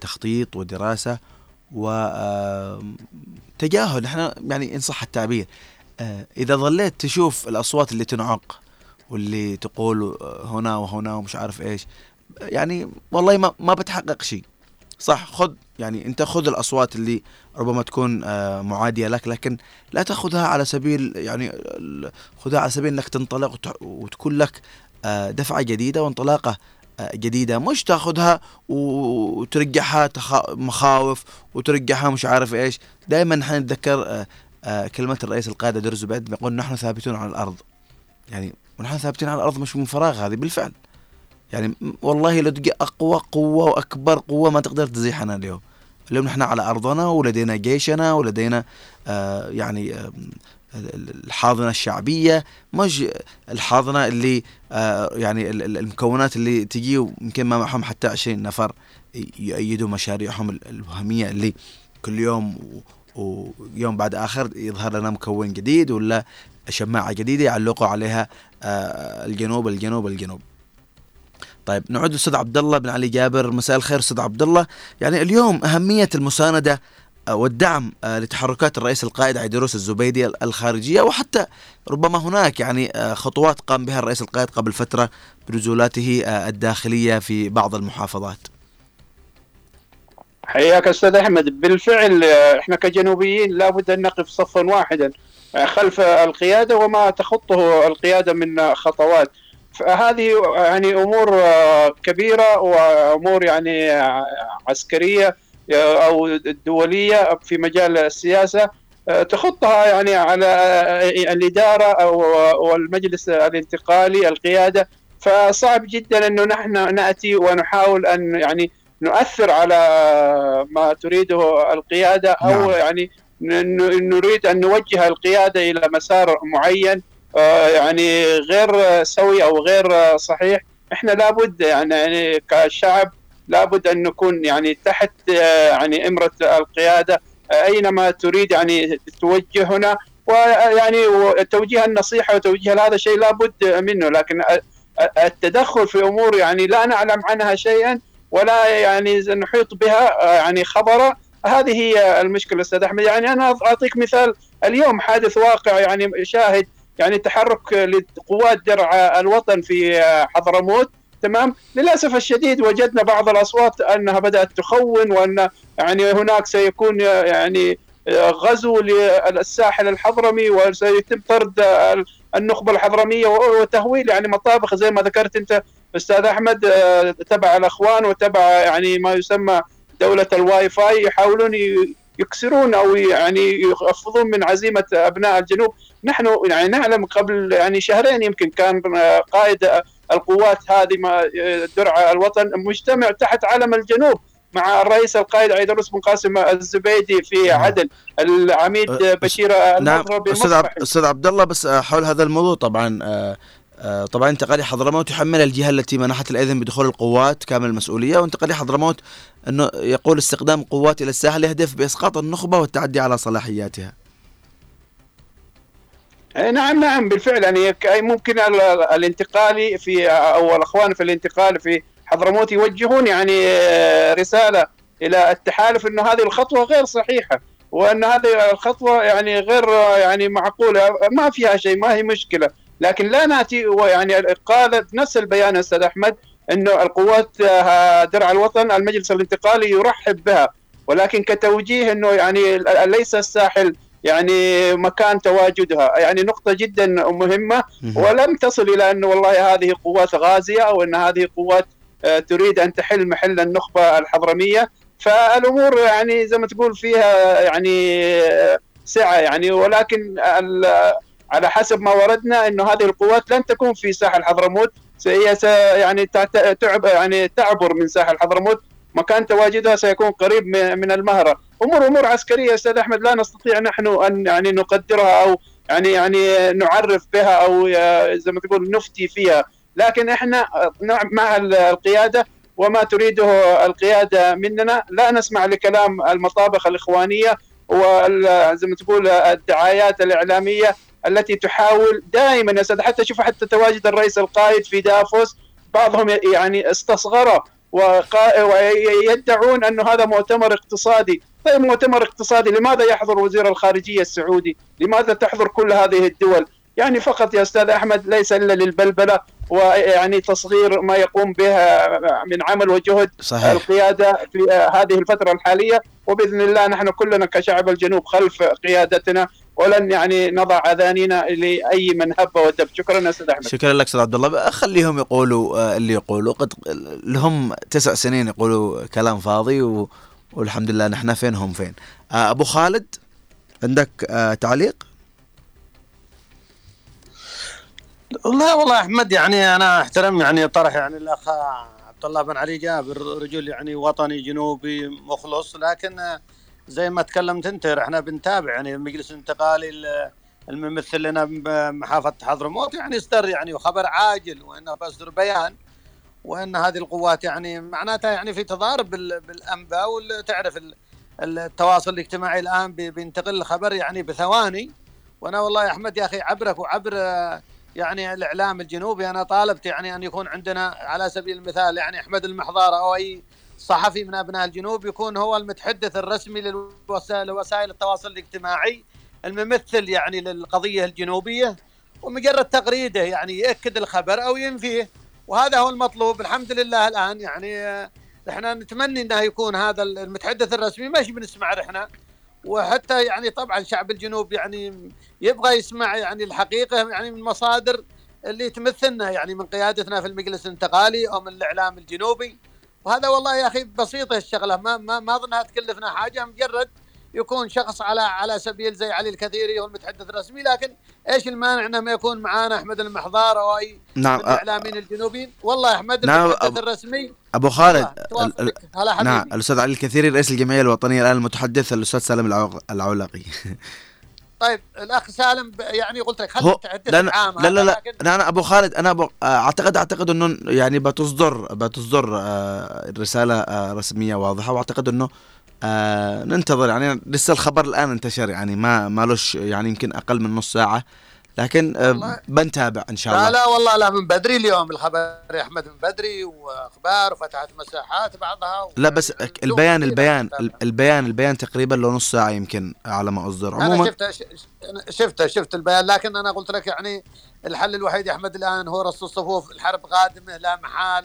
[SPEAKER 1] تخطيط ودراسة وتجاهل إحنا يعني إن صح التعبير إذا ظليت تشوف الأصوات اللي تنعق واللي تقول آه، هنا وهنا ومش عارف إيش. يعني والله ما ما بتحقق شيء. صح خذ يعني أنت خذ الأصوات اللي ربما تكون آه، معادية لك لكن لا تأخذها على سبيل يعني خذها على سبيل إنك تنطلق وت- وتكون لك آه، دفعة جديدة وانطلاقة جديدة. مش تأخذها وترجعها مخاوف وترجعها مش عارف إيش. دائما نحن نتذكر كلمة الرئيس القائد درز زبيد يقول نحن ثابتون على الأرض. يعني ونحن ثابتين على الأرض مش من فراغ هذه بالفعل. يعني والله لو تجي أقوى قوة وأكبر قوة ما تقدر تزيحنا اليوم. اليوم نحن على أرضنا ولدينا جيشنا ولدينا آه يعني آه الحاضنة الشعبية. مش الحاضنة اللي آه يعني ال- ال- المكونات اللي تجي يمكن ما معهم حتى 20 نفر يؤيدوا مشاريعهم ال- الوهمية اللي كل يوم ويوم بعد آخر يظهر لنا مكون جديد ولا شماعة جديدة يعلقوا عليها آه الجنوب الجنوب الجنوب. طيب نعود للاستاذ عبد الله بن علي جابر. مساء الخير أستاذ عبد الله يعني اليوم أهمية المساندة آه، والدعم آه، لتحركات الرئيس القائد عيدروس الزبيدي الخارجية وحتى ربما هناك يعني خطوات قام بها الرئيس القائد قبل فترة بنزولاته الداخلية في بعض المحافظات.
[SPEAKER 5] حياك أستاذ أحمد. بالفعل إحنا كجنوبيين لابد أن نقف صفا واحدا. خلف القيادة وما تخطه القيادة من آه، خطوات فهذه يعني أمور آه، كبيرة وأمور يعني آه، عسكرية آه، أو دولية في مجال السياسة آه، تخطها يعني على آه، الإدارة أو والمجلس الانتقالي القيادة فصعب جدا أنه نحن نأتي ونحاول أن يعني نؤثر على ما تريده القيادة أو
[SPEAKER 1] نعم.
[SPEAKER 5] يعني نريد أن نوجه القيادة إلى مسار معين آه، يعني غير سوي أو غير صحيح. إحنا لابد يعني كشعب لابد أن نكون يعني تحت آه، يعني إمرة القيادة آه، أينما تريد يعني توجهنا. ويعني توجيه النصيحة وتوجيه هذا الشيء لابد منه. لكن التدخل في أمور يعني لا نعلم عنها شيئا ولا يعني نحيط بها يعني خبرا. هذه هي المشكلة أستاذ أحمد. يعني أنا أعطيك مثال. اليوم حادث واقع يعني شاهد يعني تحرك لقوات درع الوطن في حضرموت تمام؟ للأسف الشديد وجدنا بعض الأصوات أنها بدأت تخون وأن يعني هناك سيكون يعني غزو للساحل الحضرمي وسيتم طرد النخبة الحضرمية وتهويل يعني مطابخ زي ما ذكرت أنت أستاذ أحمد تبع الأخوان وتبع يعني ما يسمى دولة الواي فاي يحاولون يكسرون أو يعني يخفضون من عزيمة أبناء الجنوب. نحن يعني نعلم قبل يعني شهرين يمكن كان قائد القوات هذه ما درع الوطن مجتمع تحت علم الجنوب مع الرئيس القائد عيدروس بن قاسم الزبيدي في
[SPEAKER 1] نعم.
[SPEAKER 5] عدن. العميد بشير
[SPEAKER 1] نعم. أستاذ عبد الله بس حول هذا الموضوع طبعا طبعا انتقالي حضرموت يحمل الجهة التي منحت الاذن بدخول القوات كامل المسؤولية وانتقالي حضرموت أنه يقول استخدام قوات إلى الساحل يهدف بإسقاط النخبة والتعدي على صلاحياتها.
[SPEAKER 5] إيه نعم نعم بالفعل. يعني ممكن ال- ال- الانتقالي في أو الأخوان في الانتقال في حضرموت يوجهون يعني آه، رسالة إلى التحالف إنه هذه الخطوة غير صحيحة وأن هذه الخطوة يعني غير آه، يعني معقولة. ما فيها شيء ما هي مشكلة. لكن لا ناتي ويعني قالت نفس البيان أستاذ أحمد إنه القوات آه، درع الوطن المجلس الانتقالي يرحب بها. ولكن كتوجيه إنه يعني ليس الساحل يعني مكان تواجدها. يعني نقطة جدا مهمة.
[SPEAKER 1] مهم.
[SPEAKER 5] ولم تصل إلى أنه والله هذه قوات غازية أو أن هذه قوات آه، تريد أن تحل محل النخبة الحضرمية. فالأمور يعني زي ما تقول فيها يعني آه، سعة يعني. ولكن ال- على حسب ما وردنا أنه هذه القوات لن تكون في ساحل حضرموت. هي يعني تعب يعني تعبر من ساحل حضرموت. مكان تواجدها سيكون قريب من المهرة. امور أمور عسكرية أستاذ أحمد لا نستطيع نحن أن يعني نقدرها أو يعني يعني نعرف بها أو زي ما تقول نفتي فيها. لكن إحنا مع ال- القيادة وما تريده القيادة مننا لا نسمع لكلام المطابخ الإخوانية وزي ما تقول الدعايات الإعلامية التي تحاول دائما يا أستاذ حتى شوف حتى تواجد الرئيس القائد في دافوس بعضهم يعني استصغره ويدعون أنه هذا مؤتمر اقتصادي طيب مؤتمر اقتصادي لماذا يحضر وزير الخارجية السعودي؟ لماذا تحضر كل هذه الدول؟ يعني فقط يا أستاذ أحمد ليس إلا للبلبلة ويعني تصغير ما يقوم به من عمل وجهد
[SPEAKER 1] صحيح
[SPEAKER 5] القيادة في هذه الفترة الحالية وبإذن الله نحن كلنا كشعب الجنوب خلف قيادتنا ولن يعني نضع اذاننا لأي من هب ودب شكرا أستاذ أحمد.
[SPEAKER 1] شكرا لك أستاذ عبد الله. خليهم يقولوا آه، اللي يقولوا. قد لهم تسع سنين يقولوا كلام فاضي و... والحمد لله نحن فين هم فين. آه، أبو خالد عندك آه، تعليق؟
[SPEAKER 6] لا والله أحمد يعني أنا أحترم يعني طرح يعني الأخ عبد الله بن علي جابر رجل يعني وطني جنوبي مخلص لكن زي ما تكلمت انت إحنا بنتابع يعني المجلس الانتقالي ال- الممثل لنا بمحافظه حضرموت يعني اصدر يعني خبر عاجل وإنه بصدر بيان وإن هذه القوات يعني معناتها يعني في تضارب بال- بالأنباء وتعرف ال- التواصل الاجتماعي الآن بي- بينتقل الخبر يعني بثواني. وأنا والله يا أحمد يا أخي عبرك وعبر يعني الإعلام الجنوبي أنا طالبت يعني أن يكون عندنا على سبيل المثال يعني أحمد المحضار أو أي صحفي من أبناء الجنوب يكون هو المتحدث الرسمي لوسائل التواصل الاجتماعي الممثل يعني للقضية الجنوبية ومجرد تغريدة يعني يأكد الخبر أو ينفيه. وهذا هو المطلوب. الحمد لله الآن يعني آه، إحنا نتمنى إنه يكون هذا المتحدث الرسمي. مش بنسمع إحنا. وحتى يعني طبعا شعب الجنوب يعني يبغى يسمع يعني الحقيقة يعني من مصادر اللي تمثلنا يعني من قيادتنا في المجلس الانتقالي أو من الإعلام الجنوبي. وهذا والله يا أخي بسيطة الشغلة ما ما ما أظنها تكلفنا حاجة مجرد يكون شخص على على سبيل زي علي الكثيري هو المتحدث الرسمي لكن إيش المانع انه ما يكون معانا أحمد المحضار أو أي
[SPEAKER 1] نعم
[SPEAKER 6] من الإعلاميين الجنوبيين؟ والله أحمد
[SPEAKER 1] نعم،
[SPEAKER 6] المتحدث الرسمي.
[SPEAKER 1] أبو خالد.
[SPEAKER 6] هلا حبيبي.
[SPEAKER 1] نعم الأستاذ علي الكثيري رئيس الجمعية الوطنية الآن المتحدث الأستاذ سالم العولقي. [LAUGHS]
[SPEAKER 6] طيب الأخ سالم يعني قلت لك خليك تحدث
[SPEAKER 1] لا لا لا, لا, لا أنا أبو خالد أنا أبو آه، اعتقد أعتقد إنه يعني بتصدر بتصدر آه، رسالة آه، رسمية واضحة وأعتقد إنه آه ننتظر. يعني لسه الخبر الآن انتشر يعني ما مالوش يعني يمكن أقل من نص ساعة. لكن آه. بنتابع إن شاء
[SPEAKER 6] لا
[SPEAKER 1] الله
[SPEAKER 6] لا والله لا من بدري اليوم الخبر يا أحمد من بدري وأخبار وفتحت مساحات بعضها
[SPEAKER 1] لا بس البيان البيان. البيان البيان تقريبا له نص ساعة يمكن على ما أصدر
[SPEAKER 6] أنا
[SPEAKER 1] عموما
[SPEAKER 6] شفت شفت شفت البيان لكن أنا قلت لك يعني الحل الوحيد يا أحمد الآن هو رص الصفوف الحرب قادمة لا محال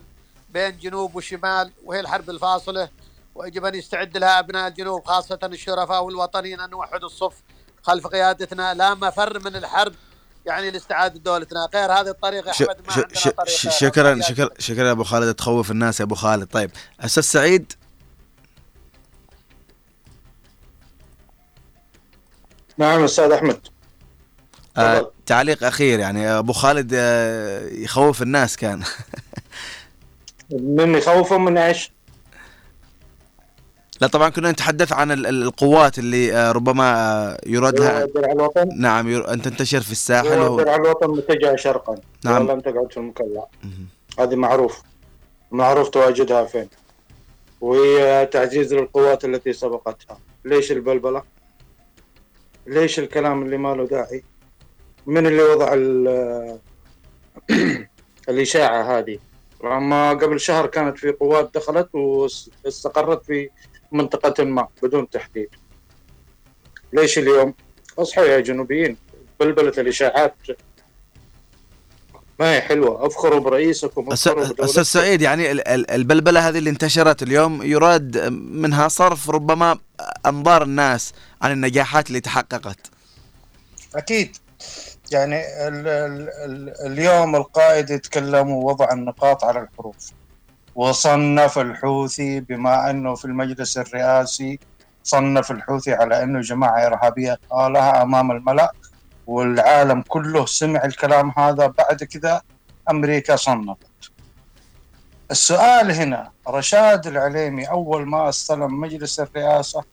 [SPEAKER 6] بين جنوب وشمال وهي الحرب الفاصلة ويجب أن يستعد لها أبناء الجنوب خاصة الشرفاء والوطنيين أن نوحد الصف خلف قيادتنا لا مفر من الحرب يعني لاستعاده دولتنا غير هذه الطريقة
[SPEAKER 1] ش
[SPEAKER 6] أحمد ما
[SPEAKER 1] ش
[SPEAKER 6] عندنا
[SPEAKER 1] ش
[SPEAKER 6] طريقة
[SPEAKER 1] ش شكرا شكرا شكرا يا أبو خالد تخوف الناس يا أبو خالد. طيب أستاذ سعيد؟
[SPEAKER 4] نعم أستاذ أحمد.
[SPEAKER 1] آه. تعليق أخير يعني أبو خالد آه يخوف الناس كان. [LAUGHS]
[SPEAKER 4] من يخوفهم من إيش؟
[SPEAKER 1] لا طبعا كنا نتحدث عن ال- ال- القوات اللي آه ربما آه يراد لها
[SPEAKER 4] درع الوطن؟
[SPEAKER 1] نعم ير- ان تنتشر في الساحل و...
[SPEAKER 4] درع الوطن متجهه شرقا.
[SPEAKER 1] نعم.
[SPEAKER 4] ولم تقعد في المكلا. هذه معروف. معروف تواجدها فين؟ وهي تعزيز للقوات التي سبقتها. ليش البلبلة؟ ليش الكلام اللي ما له داعي؟ من اللي وضع ال- [CLEARS THROAT] الإشاعة هذه؟ لما قبل شهر كانت في قوات دخلت واستقرت في منطقة ما بدون تحديد. ليش اليوم؟ اصحوا يا جنوبيين بلبلة الإشاعات. ما هي حلوة أفخروا برئيسكم
[SPEAKER 1] أس-
[SPEAKER 4] أفخروا
[SPEAKER 1] أستاذ
[SPEAKER 4] بدولتكم
[SPEAKER 1] سعيد يعني ال- ال- البلبلة هذه اللي انتشرت اليوم يراد منها صرف ربما أنظار الناس عن النجاحات اللي تحققت.
[SPEAKER 4] أكيد. يعني ال ال ال اليوم القائد يتكلم ووضع النقاط على الحروف. وصنف الحوثي بما أنه في المجلس الرئاسي صنف الحوثي على أنه جماعة إرهابية قالها أمام الملأ والعالم كله سمع الكلام هذا. بعد كذا أمريكا صنفت السؤال هنا رشاد العليمي أول ما استلم مجلس الرئاسة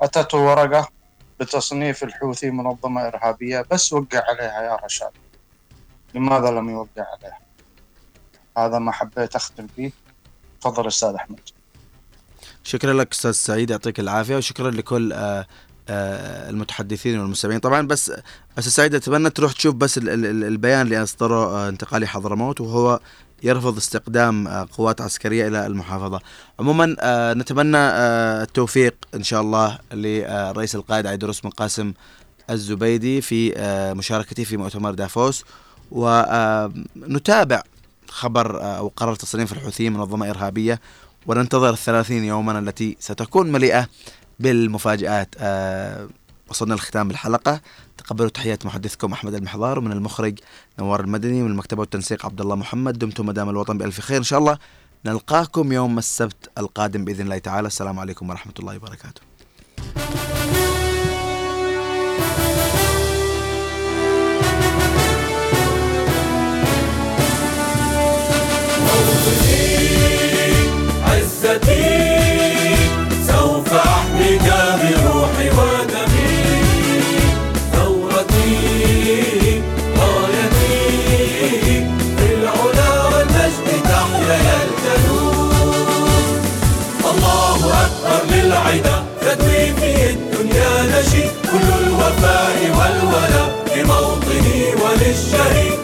[SPEAKER 4] أتته ورقة بتصنيف الحوثي منظمة إرهابية بس وقع عليها يا رشاد. لماذا لم يوقع عليها؟ هذا ما حبيت أختم فيه. تفضل أستاذ أحمد.
[SPEAKER 1] شكرا لك أستاذ سعيد يعطيك العافية وشكرا لكل آه آه المتحدثين والمستمعين. طبعا بس أستاذ سعيد أتمنى تروح تشوف بس ال- ال- ال- البيان اللي أصدره آه انتقالي حضرموت وهو يرفض استقدام قوات عسكرية إلى المحافظة. عموما نتمنى التوفيق إن شاء الله للرئيس القائد عيدروس بن قاسم الزبيدي في مشاركته في مؤتمر دافوس. ونتابع خبر آه، أو قرار تصنيف الحوثيين منظمة إرهابية وننتظر الثلاثين يوما التي ستكون مليئة بالمفاجآت. آه، وصلنا لختام الحلقة تقبلوا تحيات محدثكم أحمد المحضار ومن المخرج نوار المدني ومن المكتبة والتنسيق عبد الله محمد. دمتم مدام الوطن بألف خير. إن شاء الله نلقاكم يوم السبت القادم بإذن الله تعالى. السلام عليكم ورحمة الله وبركاته.
[SPEAKER 8] كل الوفاء والولاء لموطني وللشهيد.